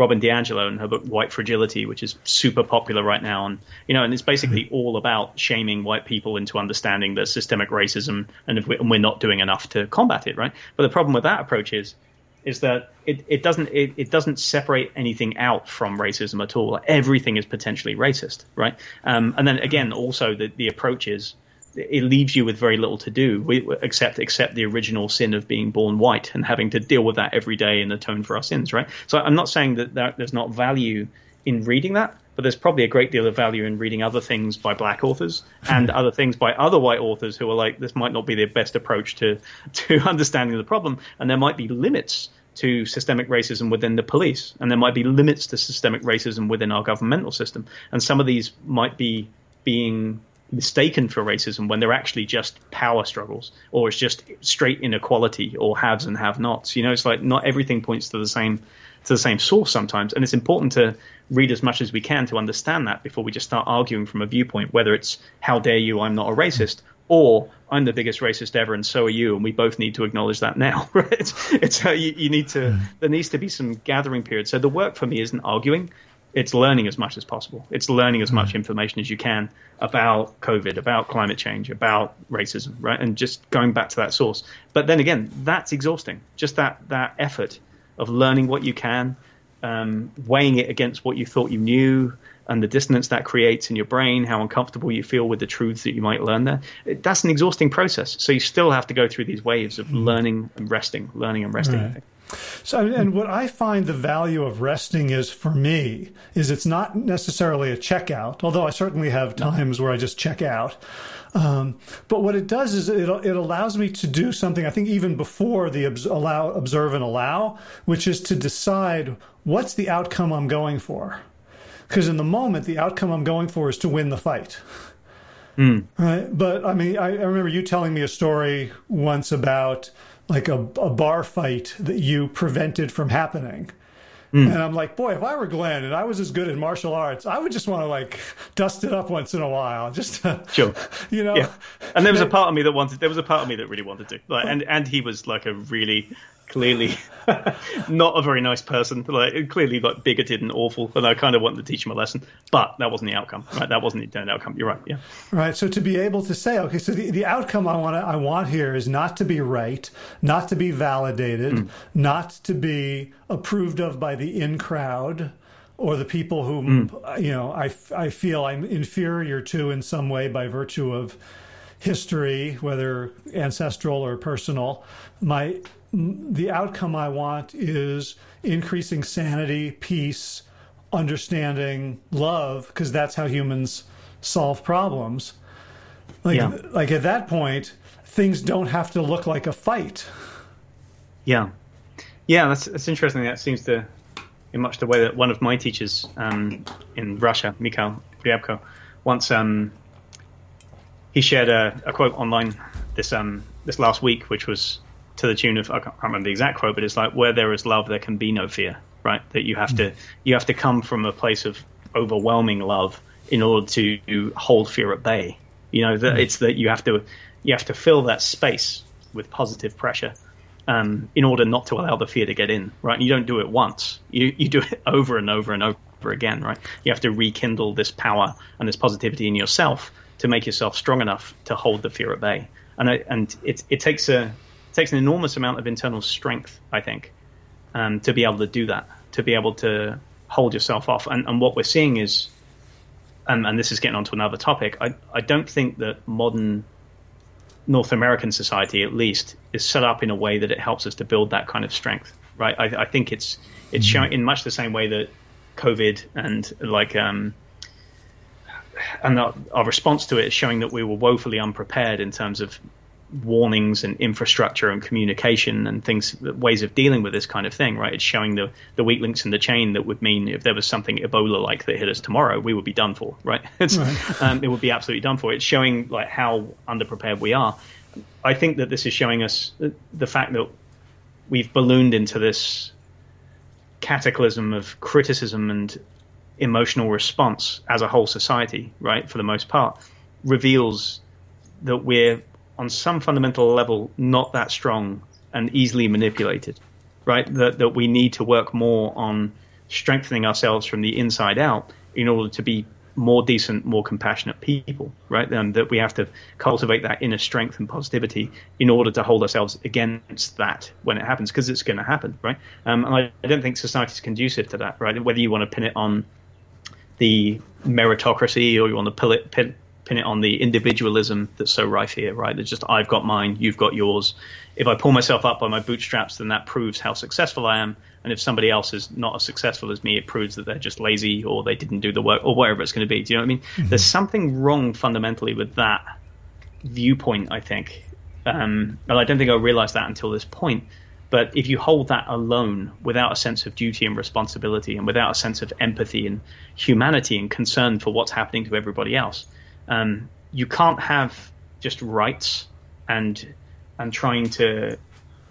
S2: Robin DiAngelo and her book White Fragility, which is super popular right now, and you know, and it's basically mm-hmm. all about shaming white people into understanding the systemic racism, and, we, and we're not doing enough to combat it, right? But the problem with that approach is is that it, it doesn't it, it doesn't separate anything out from racism at all. Everything is potentially racist, right? Um, and then again, also the the approach is it leaves you with very little to do except accept the original sin of being born white and having to deal with that every day and atone for our sins, right? So I'm not saying that, that there's not value in reading that, but there's probably a great deal of value in reading other things by black authors and hmm. other things by other white authors who are like, this might not be the best approach to to understanding the problem, and there might be limits to systemic racism within the police, and there might be limits to systemic racism within our governmental system, and some of these might be being mistaken for racism when they're actually just power struggles or it's just straight inequality or haves and have nots. You know, it's like not everything points to the same to the same source sometimes, and it's important to read as much as we can to understand that before we just start arguing from a viewpoint, whether it's how dare you, I'm not a racist, or I'm the biggest racist ever, and so are you, and we both need to acknowledge that now. Right? It's, it's how you, you need to. Mm. There needs to be some gathering period. So the work for me isn't arguing; it's learning as much as possible. It's learning as much information as you can about COVID, about climate change, about racism, right? And just going back to that source. But then again, that's exhausting. Just that that effort of learning what you can, um, weighing it against what you thought you knew, and the dissonance that creates in your brain, how uncomfortable you feel with the truths that you might learn there. It, that's an exhausting process. So you still have to go through these waves of mm. learning and resting, learning and resting. Right.
S1: So, and what I find the value of resting is for me is it's not necessarily a checkout, although I certainly have times where I just check out. Um, but what it does is it, it allows me to do something I think even before the allow, observe and allow, which is to decide what's the outcome I'm going for. Because in the moment, the outcome I'm going for is to win the fight. Mm. Right. But I mean, I, I remember you telling me a story once about like a, a bar fight that you prevented from happening. Mm. And I'm like, boy, if I were Glenn and I was as good in martial arts, I would just want to like dust it up once in a while, just to,
S2: sure,
S1: you know.
S2: Yeah. And there was a part of me that wanted. There was a part of me that really wanted to. Like, and and he was like a really clearly not a very nice person, like clearly like bigoted and awful. And I kind of wanted to teach him a lesson, but that wasn't the outcome. Right? That wasn't the intended outcome. You're right. Yeah.
S1: Right. So to be able to say, okay, so the, the outcome I want I want here is not to be right, not to be validated, mm. not to be approved of by the in crowd or the people whom mm. you know I, I feel I'm inferior to in some way by virtue of history, whether ancestral or personal. My the outcome I want is increasing sanity, peace, understanding, love, because that's how humans solve problems. Like, yeah. like at that point, things don't have to look like a fight.
S2: Yeah, yeah, that's that's interesting. That seems to, in much the way that one of my teachers um, in Russia, Mikhail Ryabko, once um, he shared a, a, quote online this um, this last week, which was to the tune of I can't remember the exact quote, but it's like where there is love, there can be no fear. Right? That you have mm. to you have to come from a place of overwhelming love in order to hold fear at bay. You know that mm. it's that you have to you have to fill that space with positive pressure um, in order not to allow the fear to get in. Right? And you don't do it once. You you do it over and over and over again. Right? You have to rekindle this power and this positivity in yourself to make yourself strong enough to hold the fear at bay. And I, and it it takes a it takes an enormous amount of internal strength, I think, um, to be able to do that, to be able to hold yourself off. And, and what we're seeing is, and, and this is getting onto another topic, I, I don't think that modern North American society, at least, is set up in a way that it helps us to build that kind of strength, right? I, I think it's it's mm-hmm. showing in much the same way that COVID and like um, and our, our, response to it is showing that we were woefully unprepared in terms of warnings and infrastructure and communication and things, ways of dealing with this kind of thing, right? It's showing the, the weak links in the chain that would mean if there was something Ebola like that hit us tomorrow, we would be done for, right? right. Um, it would be absolutely done for. It's showing like how underprepared we are. I think that this is showing us the fact that we've ballooned into this cataclysm of criticism and emotional response as a whole society, right? For the most part, reveals that we're on some fundamental level not that strong and easily manipulated, right? That that we need to work more on strengthening ourselves from the inside out in order to be more decent, more compassionate people, right? And that we have to cultivate that inner strength and positivity in order to hold ourselves against that when it happens, because it's going to happen, right? Um, and I, I, don't think society is conducive to that, right? Whether you want to pin it on the meritocracy or you want to pin it, pin, pin it on the individualism that's so rife here, right? It's just I've got mine, you've got yours. If I pull myself up by my bootstraps, then that proves how successful I am. And if somebody else is not as successful as me, it proves that they're just lazy or they didn't do the work or whatever it's going to be. Do you know what I mean? Mm-hmm. There's something wrong fundamentally with that viewpoint, I think. Um, and I don't think I realized that until this point. But if you hold that alone without a sense of duty and responsibility and without a sense of empathy and humanity and concern for what's happening to everybody else, um, you can't have just rights and and trying to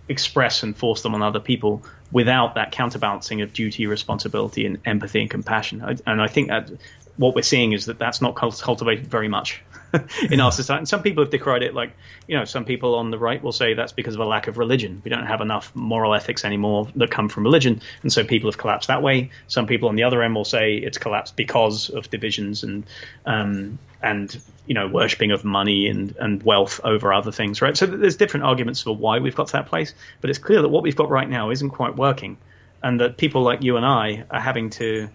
S2: express and force them on other people without that counterbalancing of duty, responsibility, and empathy and compassion. And I think that what we're seeing is that that's not cultivated very much in our society. And some people have decried it, like you know, some people on the right will say that's because of a lack of religion. We don't have enough moral ethics anymore that come from religion, and so people have collapsed that way. Some people on the other end will say it's collapsed because of divisions and um, and you know worshipping of money and and wealth over other things, right? So there's different arguments for why we've got to that place, but it's clear that what we've got right now isn't quite working, and that people like you and I are having to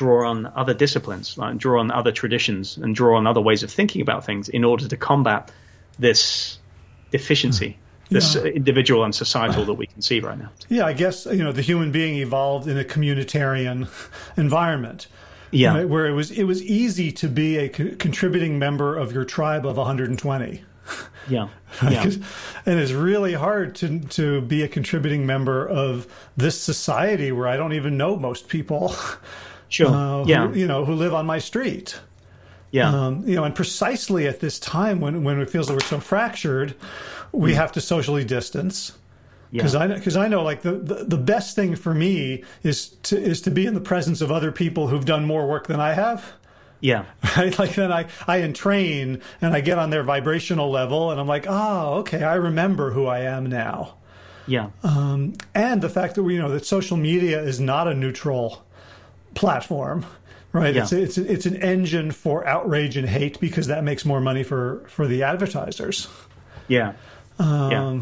S2: draw on other disciplines, like draw on other traditions, and draw on other ways of thinking about things in order to combat this deficiency. Hmm. This yeah. individual and societal that we can see right now.
S1: Yeah, I guess you know the human being evolved in a communitarian environment.
S2: Yeah,
S1: right, where it was it was easy to be a co- contributing member of your tribe of 120.
S2: Yeah. yeah.
S1: and it's really hard to to be a contributing member of this society where I don't even know most people.
S2: Sure. Uh, yeah.
S1: Who, you know, who live on my street.
S2: Yeah.
S1: Um, you know, and precisely at this time when, when it feels like we're so fractured, we mm. have to socially distance. Because yeah. I because I know like the, the, the best thing for me is to is to be in the presence of other people who've done more work than I have.
S2: Yeah.
S1: Right. Like then I I entrain and I get on their vibrational level and I'm like, oh, okay, I remember who I am now.
S2: Yeah.
S1: Um, and the fact that we you know that social media is not a neutral platform right yeah. it's it's it's an engine for outrage and hate because that makes more money for for the advertisers
S2: yeah
S1: um,
S2: yeah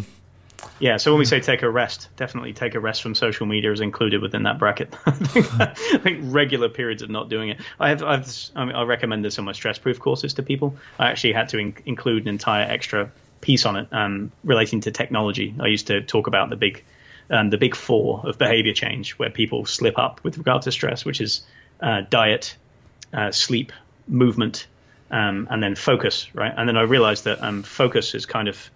S2: yeah, so when we say take a rest, definitely take a rest from social media is included within that bracket. I think regular periods of not doing it. I have, I've, I, mean, I recommend this on my stress proof courses to people. I actually had to in- include an entire extra piece on it um, relating to technology. I used to talk about the big um, the big four of behavior change where people slip up with regard to stress, which is uh, diet, uh, sleep, movement, um, and then focus, right? And then I realized that um, focus is kind of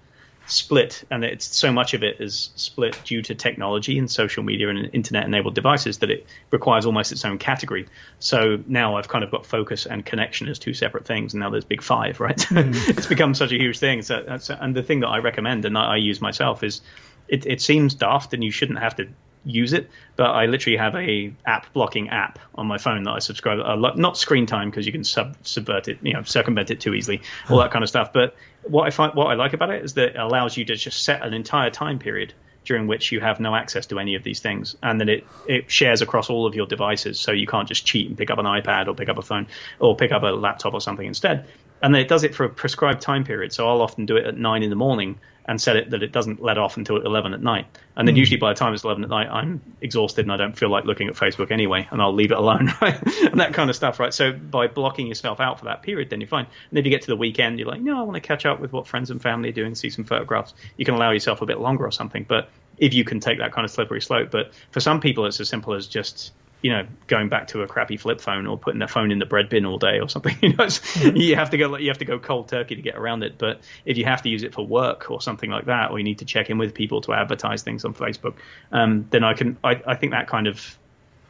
S2: split, and it's so much of it is split due to technology and social media and internet-enabled devices that it requires almost its own category. So now I've kind of got focus and connection as two separate things, and now there's big five, right? Mm. it's become such a huge thing. So, and the thing that I recommend and I use myself is it, it seems daft and you shouldn't have to use it, but I literally have a app blocking app on my phone that I subscribe. Uh, not screen time because you can sub, subvert it, you know, circumvent it too easily, all that kind of stuff. But what I find, what I like about it is that it allows you to just set an entire time period during which you have no access to any of these things, and then it it shares across all of your devices, so you can't just cheat and pick up an iPad or pick up a phone or pick up a laptop or something instead. And then it does it for a prescribed time period. So I'll often do it at nine in the morning and set it that it doesn't let off until 11 at night. And then mm. usually by the time it's 11 at night, I'm exhausted and I don't feel like looking at Facebook anyway, and I'll leave it alone, right? and that kind of stuff, right? So by blocking yourself out for that period, then you're fine. And if you get to the weekend, you're like, no, I want to catch up with what friends and family are doing, see some photographs. You can allow yourself a bit longer or something, but if you can take that kind of slippery slope. But for some people, it's as simple as just you know, going back to a crappy flip phone or putting their phone in the bread bin all day or something. You know, mm-hmm. you have to go you have to go cold turkey to get around it. But if you have to use it for work or something like that, or you need to check in with people to advertise things on Facebook, um, then I can I, I think that kind of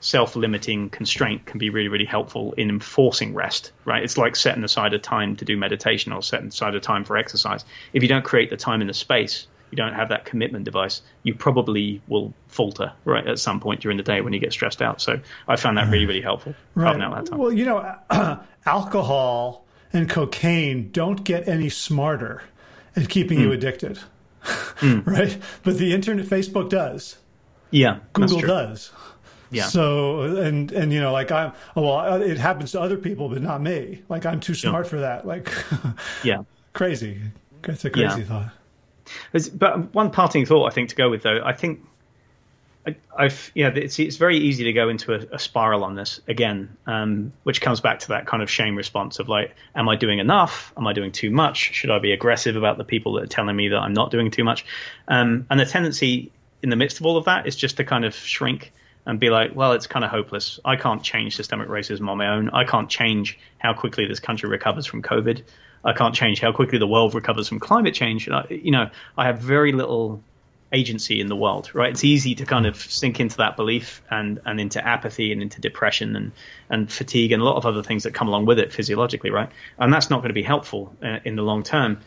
S2: self-limiting constraint can be really really helpful in enforcing rest right it's like setting aside a time to do meditation or setting aside a time for exercise if you don't create the time and the space you don't have that commitment device, you probably will falter right at some point during the day when you get stressed out. So I found that really, really helpful.
S1: Right. Well, you know, uh, alcohol and cocaine don't get any smarter at keeping mm. you addicted, mm. right? But the internet, Facebook does.
S2: Yeah,
S1: Google does.
S2: Yeah.
S1: So and and you know like I'm oh, well it happens to other people but not me. Like I'm too smart yeah. for that. Like
S2: yeah.
S1: Crazy. That's a crazy yeah. thought.
S2: But one parting thought I think to go with though, I think I, have yeah, it's it's very easy to go into a, a spiral on this again, um, which comes back to that kind of shame response of like, am I doing enough? Am I doing too much? Should I be aggressive about the people that are telling me that I'm not doing too much? Um, and the tendency in the midst of all of that is just to kind of shrink and be like, well, it's kind of hopeless. I can't change systemic racism on my own. I can't change how quickly this country recovers from COVID. I can't change how quickly the world recovers from climate change. I, you know, I have very little agency in the world, right? It's easy to kind of sink into that belief and, and into apathy and into depression and, and fatigue and a lot of other things that come along with it physiologically, right? And that's not going to be helpful uh, in the long term.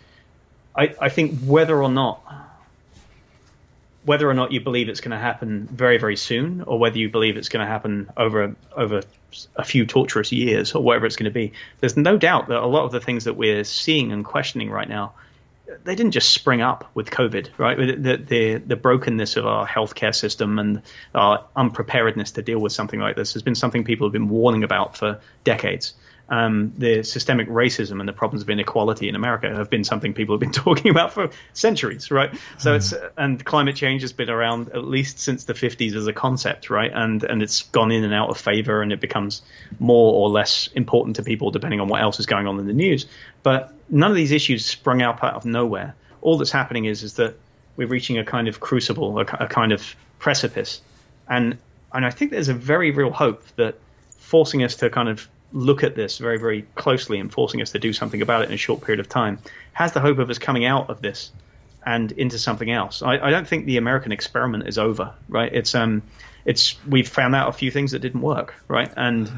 S2: I, I think whether or not whether or not you believe it's going to happen very very soon or whether you believe it's going to happen over over a few torturous years or whatever it's going to be there's no doubt that a lot of the things that we're seeing and questioning right now they didn't just spring up with COVID, right? The, the, the brokenness of our healthcare system and our unpreparedness to deal with something like this has been something people have been warning about for decades um, the systemic racism and the problems of inequality in America have been something people have been talking about for centuries, right? So mm. it's and climate change has been around at least since the 50s as a concept, right? And and it's gone in and out of favor, and it becomes more or less important to people depending on what else is going on in the news. But none of these issues sprung up out of nowhere. All that's happening is is that we're reaching a kind of crucible, a, a kind of precipice, and and I think there's a very real hope that forcing us to kind of look at this very, very closely and forcing us to do something about it in a short period of time has the hope of us coming out of this and into something else. I, I don't think the American experiment is over, right? It's um, it's we've found out a few things that didn't work, right? And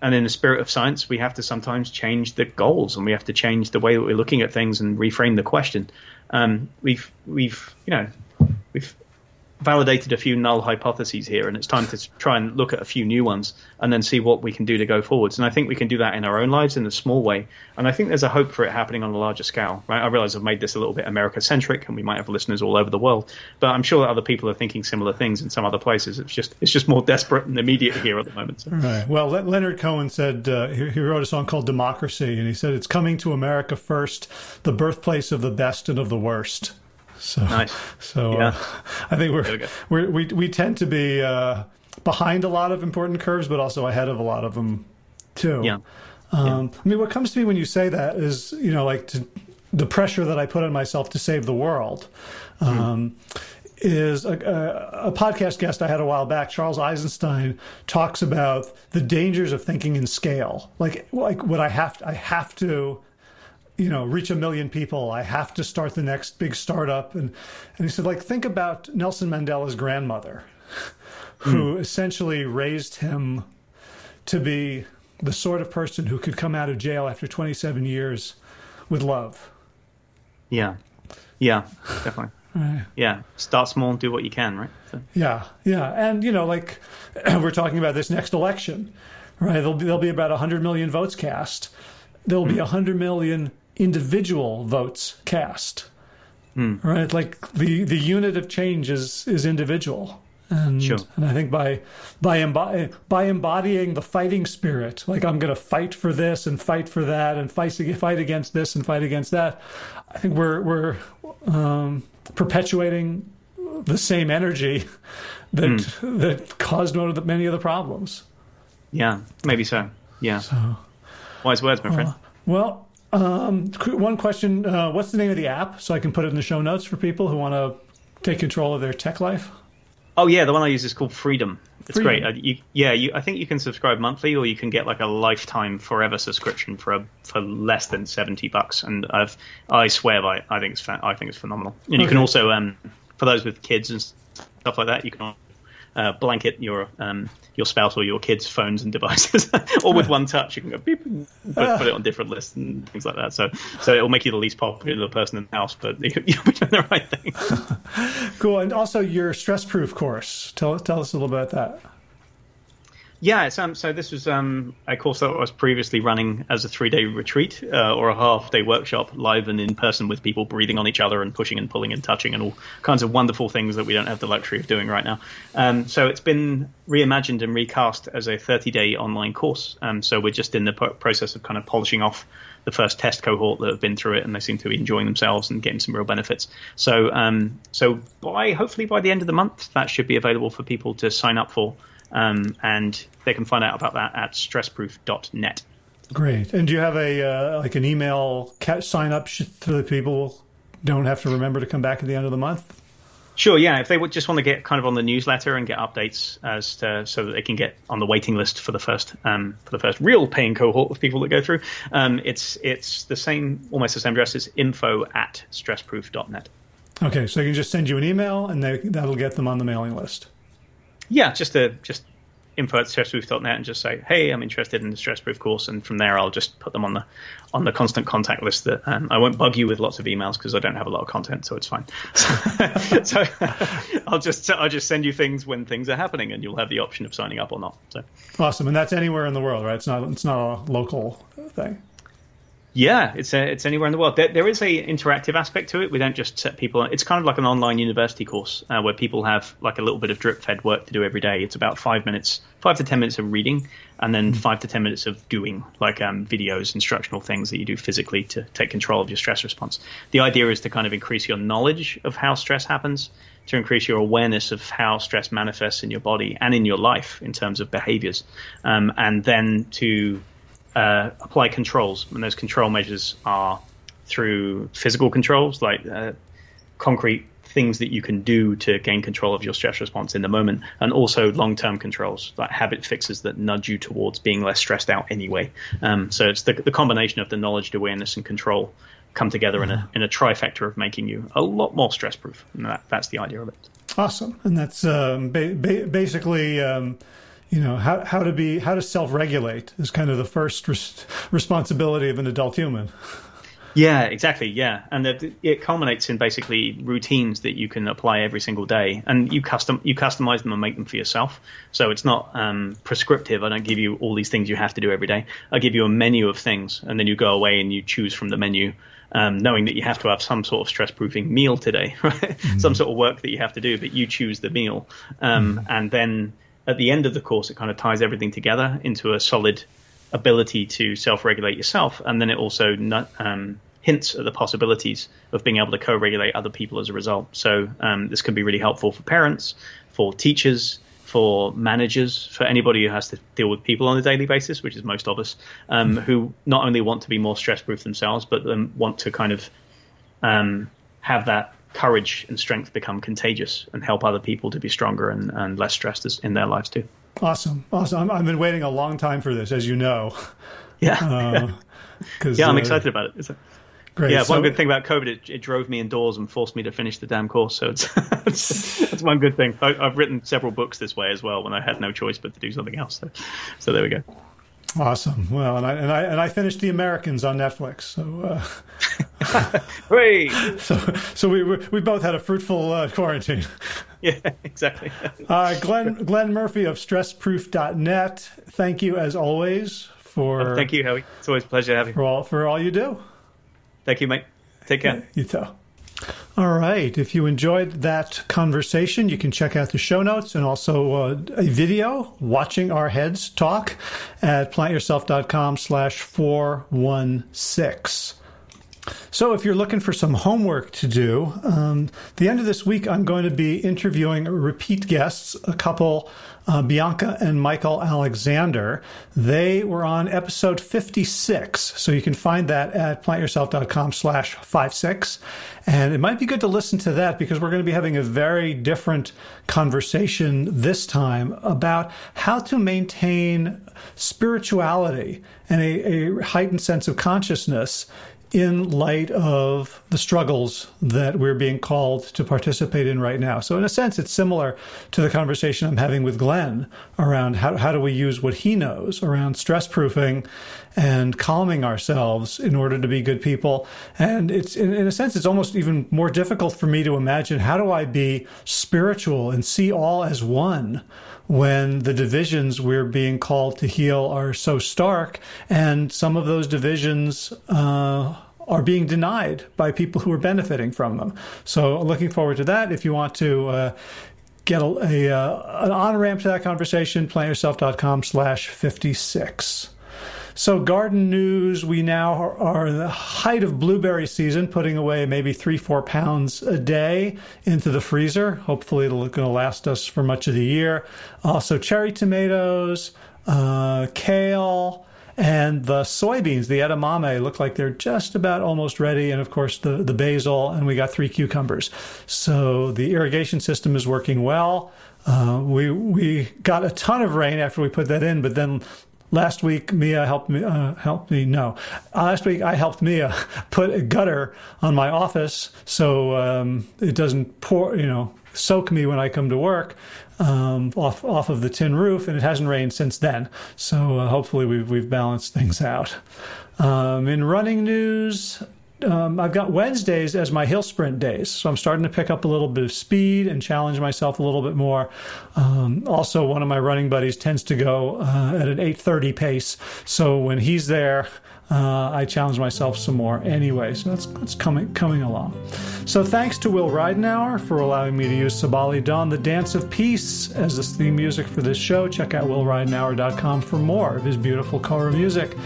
S2: and in the spirit of science, we have to sometimes change the goals and we have to change the way that we're looking at things and reframe the question. Um, we've we've you know we've validated a few null hypotheses here, and it's time to try and look at a few new ones and then see what we can do to go forwards. And I think we can do that in our own lives in a small way. And I think there's a hope for it happening on a larger scale. Right? I realize I've made this a little bit America centric, and we might have listeners all over the world, but I'm sure that other people are thinking similar things in some other places. It's just it's just more desperate and immediate here at the moment. So.
S1: Right. Well, Leonard Cohen said uh, he, he wrote a song called Democracy, and he said it's coming to America first, the birthplace of the best and of the worst. So,
S2: nice.
S1: so uh, yeah. uh, I think we're, we we we tend to be uh, behind a lot of important curves, but also ahead of a lot of them too.
S2: Yeah.
S1: Um, yeah. I mean, what comes to me when you say that is, you know, like to, the pressure that I put on myself to save the world. Hmm. Um, mm. Is a, a, a, podcast guest I had a while back, Charles Eisenstein, talks about the dangers of thinking in scale. Like, like what I have, to, I have to you know reach a million people i have to start the next big startup and and he said like think about nelson mandela's grandmother who mm. essentially raised him to be the sort of person who could come out of jail after 27 years with love
S2: yeah yeah definitely right. yeah start small and do what you can right
S1: so. yeah yeah and you know like we're talking about this next election right there'll be, there'll be about 100 million votes cast there'll be 100 hmm. million individual votes cast. Mm. Right? Like the, the unit of change is, is individual. And,
S2: sure.
S1: and I think by by embo- by embodying the fighting spirit, like I'm going to fight for this and fight for that and fight fight against this and fight against that, I think we're we're um, perpetuating the same energy that mm. that caused many of the problems.
S2: Yeah, maybe so. Yeah. So, Wise words, my friend. Uh,
S1: well, um, one question: uh, What's the name of the app so I can put it in the show notes for people who want to take control of their tech life?
S2: Oh yeah, the one I use is called Freedom. It's Freedom. great. Uh, you, yeah, you, I think you can subscribe monthly, or you can get like a lifetime, forever subscription for a, for less than seventy bucks. And I've I swear by I think it's I think it's phenomenal. And you can also um, for those with kids and stuff like that, you can uh, blanket your um, your spouse or your kids' phones and devices, or with one touch you can go beep, put, put, it on different lists and things like that. So so it will make you the least popular person in the house, but you'll be doing the right thing.
S1: cool, and also your stress proof course. Tell tell us a little about that.
S2: Yeah, um, so this was um, a course that I was previously running as a three day retreat uh, or a half day workshop, live and in person with people breathing on each other and pushing and pulling and touching and all kinds of wonderful things that we don't have the luxury of doing right now. Um, so it's been reimagined and recast as a 30 day online course. Um, so we're just in the process of kind of polishing off the first test cohort that have been through it, and they seem to be enjoying themselves and getting some real benefits. So, um, so by hopefully by the end of the month, that should be available for people to sign up for. Um, and they can find out about that at stressproof.net.
S1: Great. And do you have a uh, like an email sign up so that people don't have to remember to come back at the end of the month?
S2: Sure, yeah. If they would just want to get kind of on the newsletter and get updates as to, so that they can get on the waiting list for the first um, for the first real paying cohort of people that go through, um, it's it's the same almost the same address as info at stressproof.net.
S1: Okay, so they can just send you an email, and they, that'll get them on the mailing list.
S2: Yeah, just a just info stressproof.net and just say, hey, I'm interested in the stressproof course, and from there I'll just put them on the on the constant contact list. That um, I won't bug you with lots of emails because I don't have a lot of content, so it's fine. so I'll just I'll just send you things when things are happening, and you'll have the option of signing up or not. So
S1: awesome, and that's anywhere in the world, right? It's not it's not a local thing.
S2: Yeah, it's a, it's anywhere in the world. There, there is a interactive aspect to it. We don't just set people. It's kind of like an online university course uh, where people have like a little bit of drip fed work to do every day. It's about five minutes, five to ten minutes of reading, and then mm-hmm. five to ten minutes of doing, like um, videos, instructional things that you do physically to take control of your stress response. The idea is to kind of increase your knowledge of how stress happens, to increase your awareness of how stress manifests in your body and in your life in terms of behaviors, um, and then to uh, apply controls, and those control measures are through physical controls, like uh, concrete things that you can do to gain control of your stress response in the moment, and also long-term controls, like habit fixes that nudge you towards being less stressed out anyway. Um, so it's the, the combination of the knowledge, awareness, and control come together in a in a trifecta of making you a lot more stress proof. And that, that's the idea of it.
S1: Awesome, and that's um, ba- ba- basically. Um, you know how how to be how to self regulate is kind of the first res- responsibility of an adult human.
S2: Yeah, exactly. Yeah, and it, it culminates in basically routines that you can apply every single day, and you custom you customize them and make them for yourself. So it's not um, prescriptive. I don't give you all these things you have to do every day. I give you a menu of things, and then you go away and you choose from the menu. Um, knowing that you have to have some sort of stress proofing meal today, right? Mm-hmm. some sort of work that you have to do, but you choose the meal, um, mm-hmm. and then at the end of the course, it kind of ties everything together into a solid ability to self-regulate yourself, and then it also um, hints at the possibilities of being able to co-regulate other people as a result. So um, this can be really helpful for parents, for teachers, for managers, for anybody who has to deal with people on a daily basis, which is most of us, um, mm-hmm. who not only want to be more stress-proof themselves, but then want to kind of um, have that courage and strength become contagious and help other people to be stronger and, and less stressed in their lives too.
S1: Awesome. Awesome. I've been waiting a long time for this, as you know.
S2: Yeah. Uh, yeah, I'm uh, excited about it. Great. Yeah, so, one good thing about COVID, it, it, drove me indoors and forced me to finish the damn course. So it's, that's one good thing. I, have written several books this way as well when I had no choice but to do something else. So, so there we go.
S1: Awesome. Well, and I and I and I finished The Americans on Netflix. So,
S2: uh, Great.
S1: so so we we both had a fruitful uh, quarantine.
S2: Yeah, exactly.
S1: uh, Glenn Glenn Murphy of StressProof.net. Thank you as always for.
S2: Oh, thank you, Howie. It's always a pleasure having you.
S1: For all for all you do.
S2: Thank you, mate. Take care.
S1: You too. All right. If you enjoyed that conversation, you can check out the show notes and also uh, a video watching our heads talk at plantyourself.com slash 416. So, if you're looking for some homework to do, um, the end of this week, I'm going to be interviewing repeat guests, a couple uh, Bianca and Michael Alexander. They were on episode 56. So you can find that at plantyourself.com slash 56. And it might be good to listen to that because we're going to be having a very different conversation this time about how to maintain spirituality and a, a heightened sense of consciousness in light of the struggles that we're being called to participate in right now. So, in a sense, it's similar to the conversation I'm having with Glenn around how, how do we use what he knows around stress proofing and calming ourselves in order to be good people. And it's, in, in a sense, it's almost even more difficult for me to imagine how do I be spiritual and see all as one when the divisions we're being called to heal are so stark, and some of those divisions uh, are being denied by people who are benefiting from them. So, looking forward to that. If you want to uh, get a, a uh, an on ramp to that conversation, plantyourself.com slash 56. So, garden news we now are, in the height of blueberry season, putting away maybe three, four pounds a day into the freezer. Hopefully, it'll going to last us for much of the year. Also, cherry tomatoes, uh, kale, and the soybeans, the edamame, look like they're just about almost ready. And of course, the, the basil, and we got three cucumbers. So the irrigation system is working well. Uh, we we got a ton of rain after we put that in, but then last week Mia helped me uh, helped me no last week I helped Mia put a gutter on my office so um, it doesn't pour you know soak me when I come to work um, off off of the tin roof, and it hasn't rained since then. So uh, hopefully we've we've balanced things out. Um, in running news, um, I've got Wednesdays as my hill sprint days, so I'm starting to pick up a little bit of speed and challenge myself a little bit more. Um, also, one of my running buddies tends to go uh, at an 8:30 pace, so when he's there, uh, I challenge myself some more anyway. So that's that's coming coming along. So thanks to Will Ridenour for allowing me to use Sabali Dawn, the Dance of Peace, as the theme music for this show. Check out willridenour.com for more of his beautiful color music.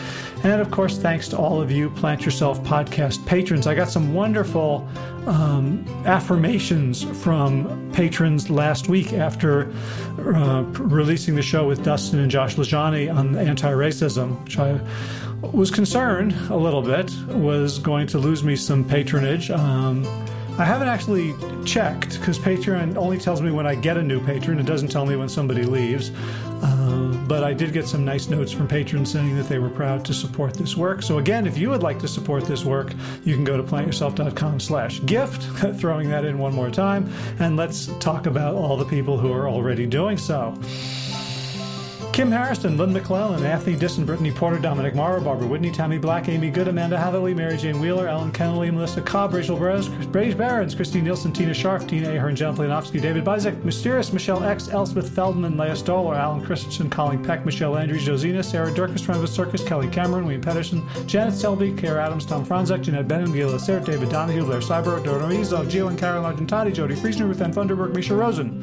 S1: And of course, thanks to all of you Plant Yourself podcast patrons. I got some wonderful um, affirmations from patrons last week after uh, releasing the show with Dustin and Josh LaJaunie on anti racism, which I was concerned a little bit was going to lose me some patronage. Um, I haven't actually checked because Patreon only tells me when I get a new patron. It doesn't tell me when somebody leaves. Uh, but I did get some nice notes from patrons saying that they were proud to support this work. So again, if you would like to support this work, you can go to plantyourself.com slash gift, throwing that in one more time. And let's talk about all the people who are already doing so. Kim Harrison, Lynn McClellan, Anthony Disson, Brittany Porter, Dominic Morrow, Barbara Whitney, Tammy Black, Amy Good, Amanda Hatherley, Mary Jane Wheeler, Ellen Kennelly, Melissa Cobb, Rachel Burrows, Brage Barons, Christine Nielsen, Tina Sharf, Tina Ahern, Jen Flianovsky, David Bizek, Mysterious, Michelle X, Elspeth Feldman, Leah Stoller, Alan Christensen, Colin Peck, Michelle Andrews, Josina, Sarah Durkis, Travis Circus, Kelly Cameron, William Pedersen, Janet Selby, Kara Adams, Tom Franzek, Jeanette Benham, Gila Sarah, David Donahue, Blair Cyber, Dora Izzo, Gio and Karen Argentati, Jody Friesner, Ruth Ann Funderburg, Misha Rosen.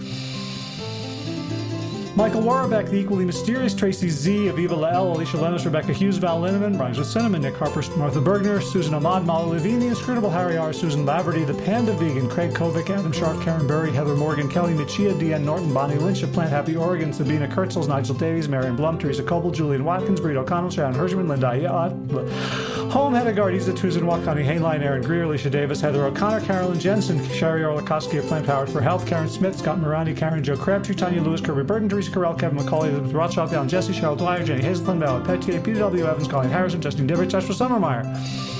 S1: Michael Warbeck, the equally mysterious Tracy Z, Aviva Lael, Alicia Lennis, Rebecca Hughes, Val Linneman, Rhymes with Cinnamon, Nick Harper, Martha Bergner, Susan Ahmad, Molly Levine, the inscrutable Harry R., Susan Laverty, the Panda Vegan, Craig Kovic, Adam Sharp, Karen Burry, Heather Morgan, Kelly Michia, Deanne Norton, Bonnie Lynch of Plant Happy Oregon, Sabina Kurtzels, Nigel Davies, Marion Blum, Teresa Coble, Julian Watkins, Breed O'Connell, Sharon Hershman, Linda Ayat, Home Hedegard, Isa Tuzin, Wakani Hainline, Aaron Greer, Alicia Davis, Heather O'Connor, Carolyn Jensen, Sherry Orlakowski of Plant Powered for Health, Karen Smith, Scott Morani, Karen Joe Crabtree, Tanya Lewis, Kirby Burton, Teresa Carell, Kevin McCauley, Elizabeth Rothschild, Alan Jesse, Cheryl Dwyer, Jenny Hazelton, Ballard Petier, Peter W. Evans, Colleen Harrison, Justin Divert, Joshua Summermeyer.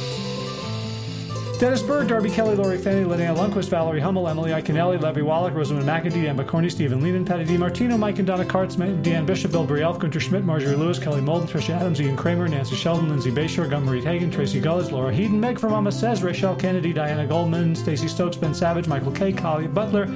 S1: Dennis Berg, Darby Kelly, Lori Fanny, Linnea Lundquist, Valerie Hummel, Emily Iconelli, Levy Wallach, Rosamund McAdee, Amber Corney, Stephen Lehman, Patty DiMartino, Mike and Donna Kartz, Deanne Bishop, Bill Brielf, Gunter Schmidt, Marjorie Lewis, Kelly Molden, Tricia Adams, Ian Kramer, Nancy Sheldon, Lindsay Bayshore, Gunmarie Hagen, Tracy Gullis, Laura Heaton, Meg from Mama Says, Rachel Kennedy, Diana Goldman, Stacy Stokes, Ben Savage, Michael K., Kali Butler,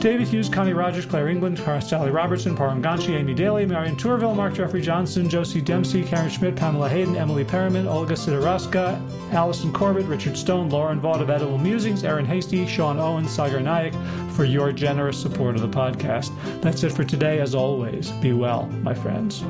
S1: David Hughes, Connie Rogers, Claire England, Sally Robertson, Param Ganchi, Amy Daly, Marion Tourville, Mark Jeffrey Johnson, Josie Dempsey, Karen Schmidt, Pamela Hayden, Emily Perriman, Olga Sidoroska, Allison Corbett, Richard Stone, Lauren Vaught of Edible Musings, Aaron Hasty, Sean Owen, Sagar Nayak for your generous support of the podcast. That's it for today. As always, be well, my friends.